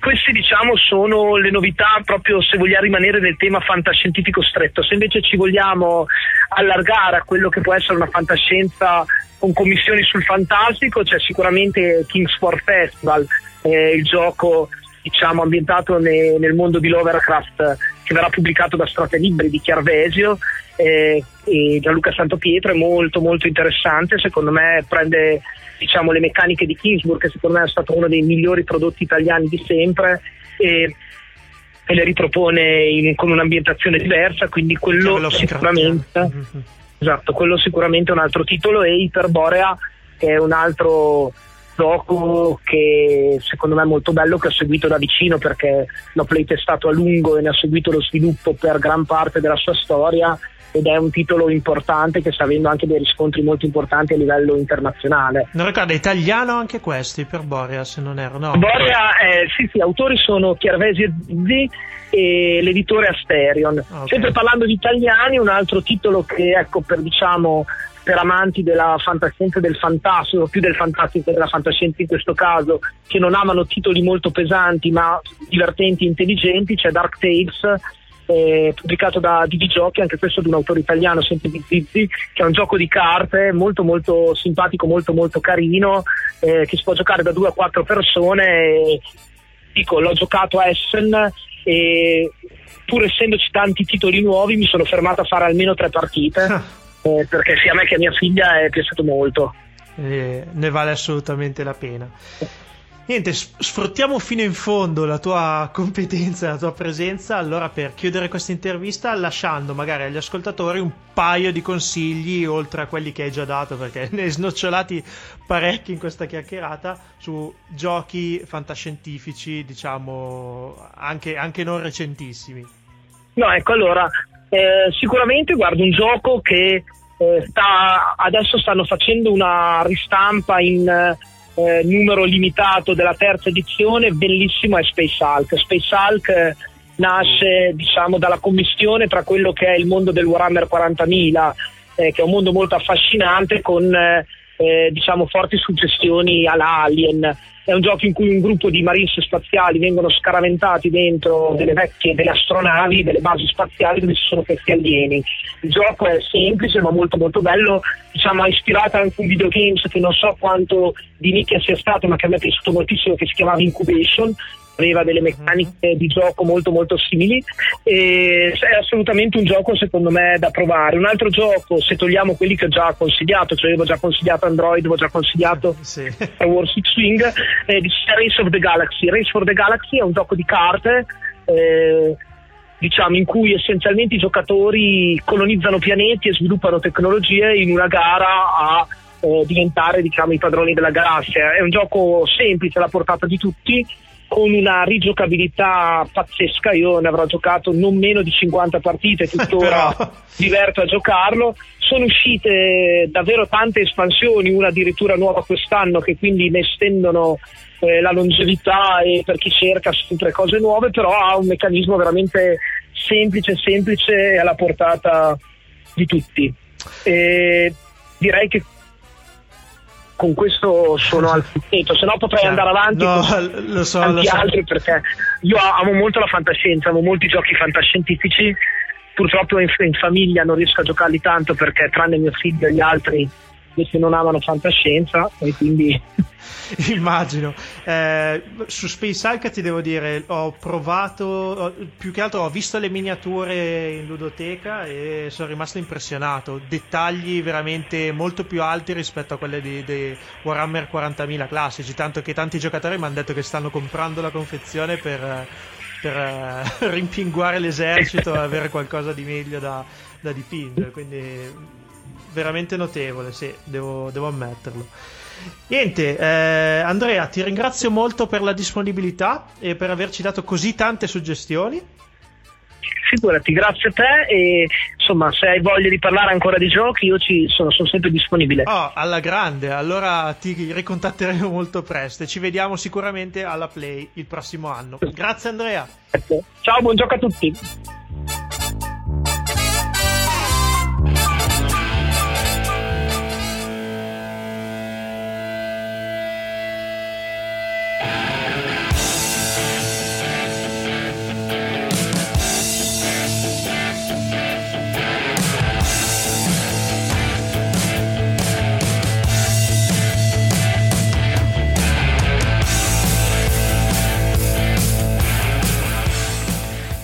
Speaker 13: queste diciamo sono le novità proprio se vogliamo rimanere nel tema fantascientifico stretto. Se invece ci vogliamo allargare a quello che può essere una fantascienza con commissioni sul fantastico c'è sicuramente King's Sport Festival eh, il gioco diciamo ambientato ne, nel mondo di Lovercraft che verrà pubblicato da Strate Libri di Chiarvesio eh, e Gianluca Santopietro è molto molto interessante secondo me prende diciamo, le meccaniche di Kingsburg, che secondo me è stato uno dei migliori prodotti italiani di sempre, e, e le ripropone in, con un'ambientazione diversa, quindi quello sicuramente, mm-hmm. esatto, quello sicuramente è un altro titolo, e Iperborea che è un altro gioco che secondo me è molto bello che ho seguito da vicino perché l'ho playtestato a lungo e ne ho seguito lo sviluppo per gran parte della sua storia ed è un titolo importante che sta avendo anche dei riscontri molto importanti a livello internazionale.
Speaker 1: Non ricordo, è italiano anche questo, per Borea se non erro, no?
Speaker 13: Borea, eh, sì sì, autori sono Chiarvesi e Zizzi e l'editore Asterion. Okay. Sempre parlando di italiani, un altro titolo che ecco per diciamo per amanti della fantascienza e del fantastico, più del fantastico che della fantascienza in questo caso, che non amano titoli molto pesanti ma divertenti e intelligenti, c'è Dark Tales eh, pubblicato da DD Giochi, anche questo di un autore italiano, sempre di Zizzi, che è un gioco di carte molto molto simpatico, molto molto carino, eh, che si può giocare da due a quattro persone. Dico, l'ho giocato a Essen e pur essendoci tanti titoli nuovi mi sono fermato a fare almeno tre partite. (laughs) eh, perché sia a me che a mia figlia è piaciuto molto.
Speaker 1: Eh, ne vale assolutamente la pena. Niente, sfruttiamo fino in fondo la tua competenza, la tua presenza, allora per chiudere questa intervista lasciando magari agli ascoltatori un paio di consigli oltre a quelli che hai già dato perché (laughs) ne hai snocciolati parecchi in questa chiacchierata su giochi fantascientifici, diciamo anche, anche non recentissimi.
Speaker 13: No, ecco allora, eh, sicuramente guardo un gioco che eh, sta, adesso stanno facendo una ristampa in eh, numero limitato della terza edizione, bellissimo è Space Hulk. Space Hulk eh, nasce diciamo dalla commissione tra quello che è il mondo del Warhammer 40.000, eh, che è un mondo molto affascinante con diciamo forti suggestioni all'Alien è un gioco in cui un gruppo di marines spaziali vengono scaraventati dentro delle vecchie delle astronavi, delle basi spaziali dove ci sono questi alieni. Il gioco è semplice ma molto molto bello, diciamo, ha ispirato anche un videogames che non so quanto di nicchia sia stato ma che a me è piaciuto moltissimo che si chiamava Incubation aveva delle meccaniche di gioco molto molto simili e è assolutamente un gioco secondo me da provare un altro gioco se togliamo quelli che ho già consigliato cioè avevo già consigliato Android avevo già consigliato (laughs) sì. Star Wars X-Wing eh, Race of the Galaxy Race for the Galaxy è un gioco di carte eh, diciamo in cui essenzialmente i giocatori colonizzano pianeti e sviluppano tecnologie in una gara a eh, diventare diciamo, i padroni della galassia. È un gioco semplice alla portata di tutti, con una rigiocabilità pazzesca. Io ne avrò giocato non meno di 50 partite, tuttora (laughs) diverto a giocarlo. Sono uscite davvero tante espansioni, una addirittura nuova quest'anno, che quindi ne estendono eh, la longevità e per chi cerca sempre cose nuove, però ha un meccanismo veramente semplice, semplice e alla portata di tutti. E direi che con questo sono al finito, se no potrei andare avanti
Speaker 1: no,
Speaker 13: con
Speaker 1: lo so,
Speaker 13: tanti
Speaker 1: lo so.
Speaker 13: altri perché io amo molto la fantascienza, amo molti giochi fantascientifici, purtroppo in, in famiglia non riesco a giocarli tanto perché tranne mio figlio e gli altri invece non amano fantascienza e quindi (laughs)
Speaker 1: immagino. Eh, su Space Hulk ti devo dire ho provato ho, più che altro ho visto le miniature in ludoteca e sono rimasto impressionato. Dettagli veramente molto più alti rispetto a quelle di, di Warhammer 40.000 classici tanto che tanti giocatori mi hanno detto che stanno comprando la confezione per, per uh, (laughs) rimpinguare l'esercito e avere qualcosa di meglio da, da dipingere quindi veramente notevole, sì, devo, devo ammetterlo. Niente, eh, Andrea, ti ringrazio molto per la disponibilità e per averci dato così tante suggestioni.
Speaker 13: Figurati, grazie a te e insomma se hai voglia di parlare ancora di giochi io ci sono, sono sempre disponibile.
Speaker 1: Oh, alla grande, allora ti ricontatteremo molto presto e ci vediamo sicuramente alla Play il prossimo anno. Grazie Andrea.
Speaker 13: Ciao, buon gioco a tutti.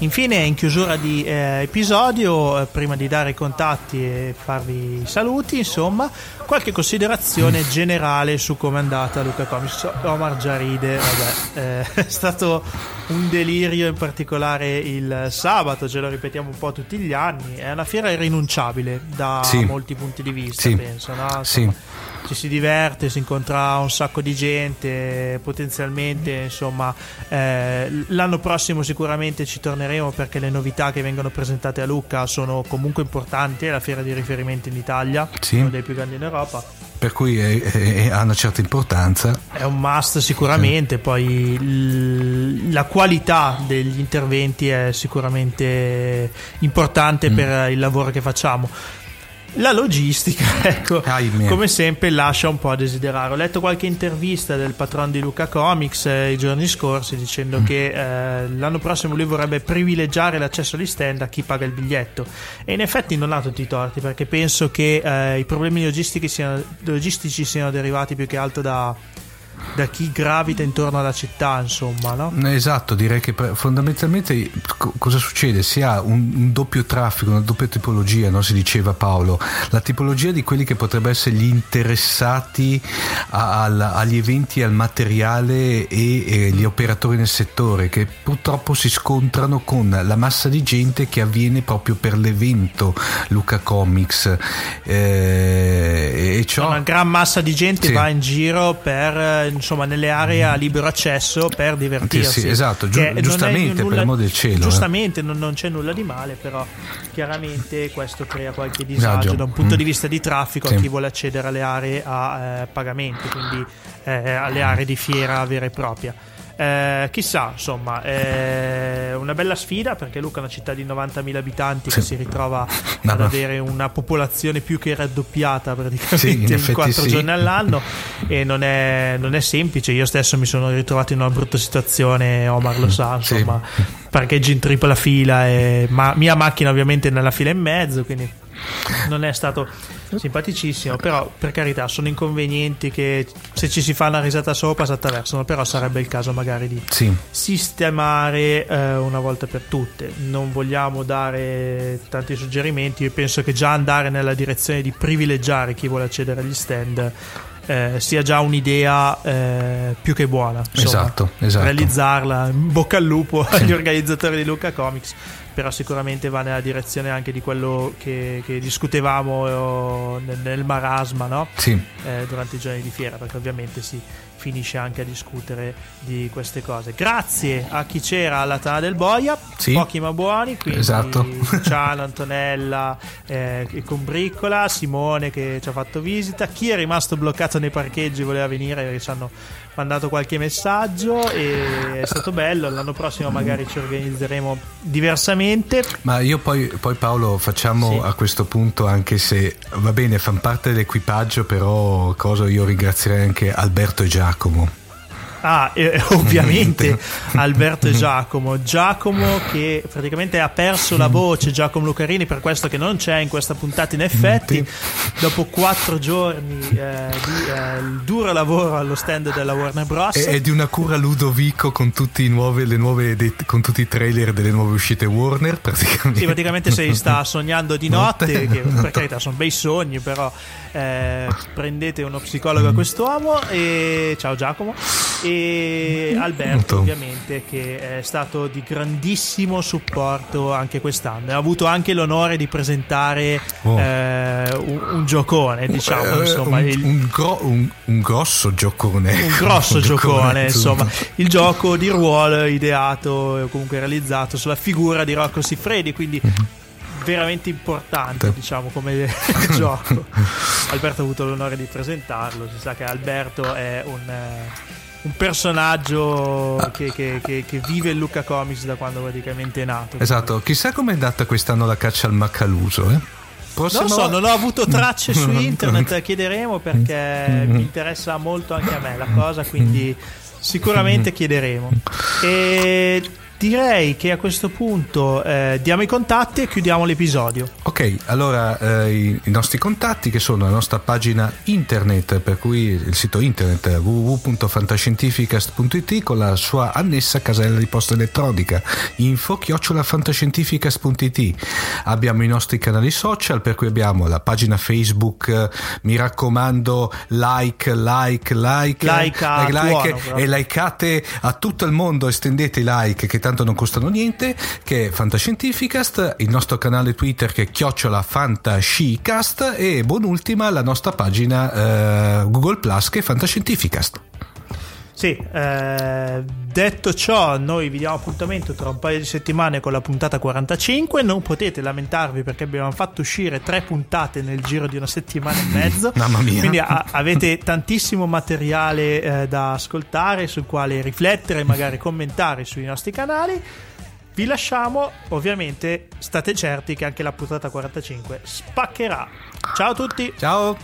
Speaker 1: Infine, in chiusura di eh, episodio, eh, prima di dare i contatti e farvi i saluti, insomma, qualche considerazione generale su come è andata Luca Comics. Omar già ride, vabbè, eh, (laughs) è stato un delirio in particolare il sabato, ce lo ripetiamo un po' tutti gli anni, è una fiera irrinunciabile da
Speaker 2: Sì.
Speaker 1: molti punti di vista,
Speaker 2: Sì.
Speaker 1: penso, no?
Speaker 2: Sì.
Speaker 1: Ci si diverte, si incontra un sacco di gente, potenzialmente insomma eh, l'anno prossimo sicuramente ci torneremo perché le novità che vengono presentate a Lucca sono comunque importanti, è la fiera di riferimento in Italia,
Speaker 2: Sì.
Speaker 1: una delle più grandi in Europa.
Speaker 2: Per cui è- è- ha una certa importanza.
Speaker 1: È un must sicuramente, poi l- la qualità degli interventi è sicuramente importante
Speaker 2: Mm.
Speaker 1: per il lavoro che facciamo. La logistica, (laughs) ecco, come sempre lascia un po' a desiderare. Ho letto qualche intervista del patron di Luca Comics eh, i giorni scorsi
Speaker 2: Mm.
Speaker 1: dicendo che eh, l'anno prossimo lui vorrebbe privilegiare l'accesso agli stand a chi paga il biglietto. E in effetti non ha tutti i torti perché penso che eh, i problemi logistici siano, logistici siano derivati più che altro da, da chi gravita intorno alla città, insomma, no?
Speaker 2: Esatto, direi che fondamentalmente co- cosa succede? Si ha un, un doppio traffico, una doppia tipologia, no? si diceva Paolo, la tipologia di quelli che potrebbero essere gli interessati a- al- agli eventi, al materiale e, e gli operatori nel settore che purtroppo si scontrano con la massa di gente che avviene proprio per l'evento Luca Comics eh, e ciò
Speaker 1: Una gran massa di gente
Speaker 2: Sì.
Speaker 1: va in giro per, eh, insomma, nelle aree a libero accesso per divertirsi.
Speaker 2: Sì, sì, esatto, giu- giustamente, per
Speaker 1: nulla-
Speaker 2: l'amor del cielo, eh.
Speaker 1: Giustamente, non, non c'è nulla di male, però chiaramente questo crea qualche disagio
Speaker 2: Disagio.
Speaker 1: da un punto
Speaker 2: Mm.
Speaker 1: di vista di traffico
Speaker 2: Sì.
Speaker 1: a chi vuole accedere alle aree a eh, pagamento, quindi eh, alle aree di fiera vera e propria. Eh, chissà, insomma, è una bella sfida perché Luca è una città di 90.000 abitanti che
Speaker 2: Sì.
Speaker 1: si ritrova (laughs)
Speaker 2: No,
Speaker 1: ad
Speaker 2: no.
Speaker 1: avere una popolazione più che raddoppiata praticamente
Speaker 2: Sì, in
Speaker 1: quattro
Speaker 2: sì.
Speaker 1: giorni all'anno e non è, non è semplice. Io stesso mi sono ritrovato in una brutta situazione, Omar lo sa, insomma, parcheggi in tripla fila e ma- mia macchina ovviamente nella fila in mezzo, quindi non è stato simpaticissimo, però per carità sono inconvenienti che se ci si fa una risata sopra si attraversano, però sarebbe il caso magari di
Speaker 2: Sì.
Speaker 1: sistemare eh, una volta per tutte. Non vogliamo dare tanti suggerimenti, io penso che già andare nella direzione di privilegiare chi vuole accedere agli stand eh, sia già un'idea eh, più che buona. Insomma,
Speaker 2: Esatto, esatto.
Speaker 1: Realizzarla, in bocca al lupo agli organizzatori di Luca Comics. Però sicuramente va nella direzione anche di quello che, che discutevamo eh, nel, nel marasma, no?
Speaker 2: Sì.
Speaker 1: eh, durante i giorni di fiera, perché ovviamente si finisce anche a discutere di queste cose. Grazie a chi c'era alla Tana del Boia,
Speaker 2: Sì.
Speaker 1: pochi ma buoni, quindi
Speaker 2: Esatto. (laughs)
Speaker 1: Luciano, Antonella eh, e Combriccola, Simone che ci ha fatto visita, chi è rimasto bloccato nei parcheggi voleva venire perché ci hanno mandato qualche messaggio e è stato bello, l'anno prossimo magari ci organizzeremo diversamente.
Speaker 2: Ma io poi, poi Paolo facciamo
Speaker 1: Sì.
Speaker 2: a questo punto, anche se va bene, fanno parte dell'equipaggio, però cosa io ringrazierei anche Alberto e Giacomo.
Speaker 1: Ah, eh, ovviamente Alberto e (laughs) Giacomo. Giacomo che praticamente ha perso la voce, Giacomo Lucarini, per questo che non c'è in questa puntata in effetti. Dopo quattro giorni eh, di eh, duro lavoro allo stand della Warner Bros.
Speaker 2: E, e di una cura Ludovico con tutti, i nuove, le nuove, dei- con tutti i trailer delle nuove uscite Warner, praticamente.
Speaker 1: Sì, praticamente si sta (laughs) sognando di notte, che per carità sono bei sogni, però eh, prendete uno psicologo a quest'uomo e ciao Giacomo. E Alberto ovviamente che è stato di grandissimo supporto anche quest'anno e ha avuto anche l'onore di presentare oh. eh, un, un, giocone diciamo
Speaker 2: eh,
Speaker 1: insomma
Speaker 2: un,
Speaker 1: il,
Speaker 2: un, gro, un, grosso giocone.
Speaker 1: Un grosso (laughs) giocone insomma il gioco di ruolo ideato e comunque realizzato sulla figura di Rocco Siffredi quindi mm-hmm veramente importante, diciamo, come (laughs) gioco. (laughs) Alberto ha avuto l'onore di presentarlo. Si sa che Alberto è un, eh, un personaggio ah. che, che, che, che, vive il Luca Comics da quando praticamente è nato.
Speaker 2: Esatto, chissà com'è andata quest'anno la caccia al Maccaluso, eh?
Speaker 1: Prossimo... Non so, non ho avuto tracce su (laughs) internet, chiederemo perché mi interessa molto anche a me la cosa, quindi sicuramente chiederemo. E Direi che a questo punto eh, diamo i contatti e chiudiamo l'episodio.
Speaker 2: Ok, allora eh, i, i, nostri contatti che sono la nostra pagina internet, per cui il sito internet www.fantascientificast.it con la sua annessa casella di posta elettronica info-fantascientificast.it Abbiamo i nostri canali social per cui abbiamo la pagina Facebook, mi raccomando like, like, like,
Speaker 1: like, like, like
Speaker 2: e likeate a tutto il mondo, estendete i like che tanto non costano niente, che è Fantascientificast, il nostro canale Twitter che è chiocciola Fantascicast e buon'ultima la nostra pagina eh, Google Plus che è Fantascientificast.
Speaker 1: Sì, eh, detto ciò, noi vi diamo appuntamento tra un paio di settimane con la puntata 45. Non potete lamentarvi perché abbiamo fatto uscire tre puntate nel giro di una settimana e mezzo. (laughs)
Speaker 2: Mamma mia.
Speaker 1: Quindi a- avete tantissimo materiale eh, da ascoltare, sul quale riflettere e magari (laughs) commentare sui nostri canali. Vi lasciamo, ovviamente state certi che anche la puntata 45 spaccherà. Ciao a tutti.
Speaker 2: Ciao.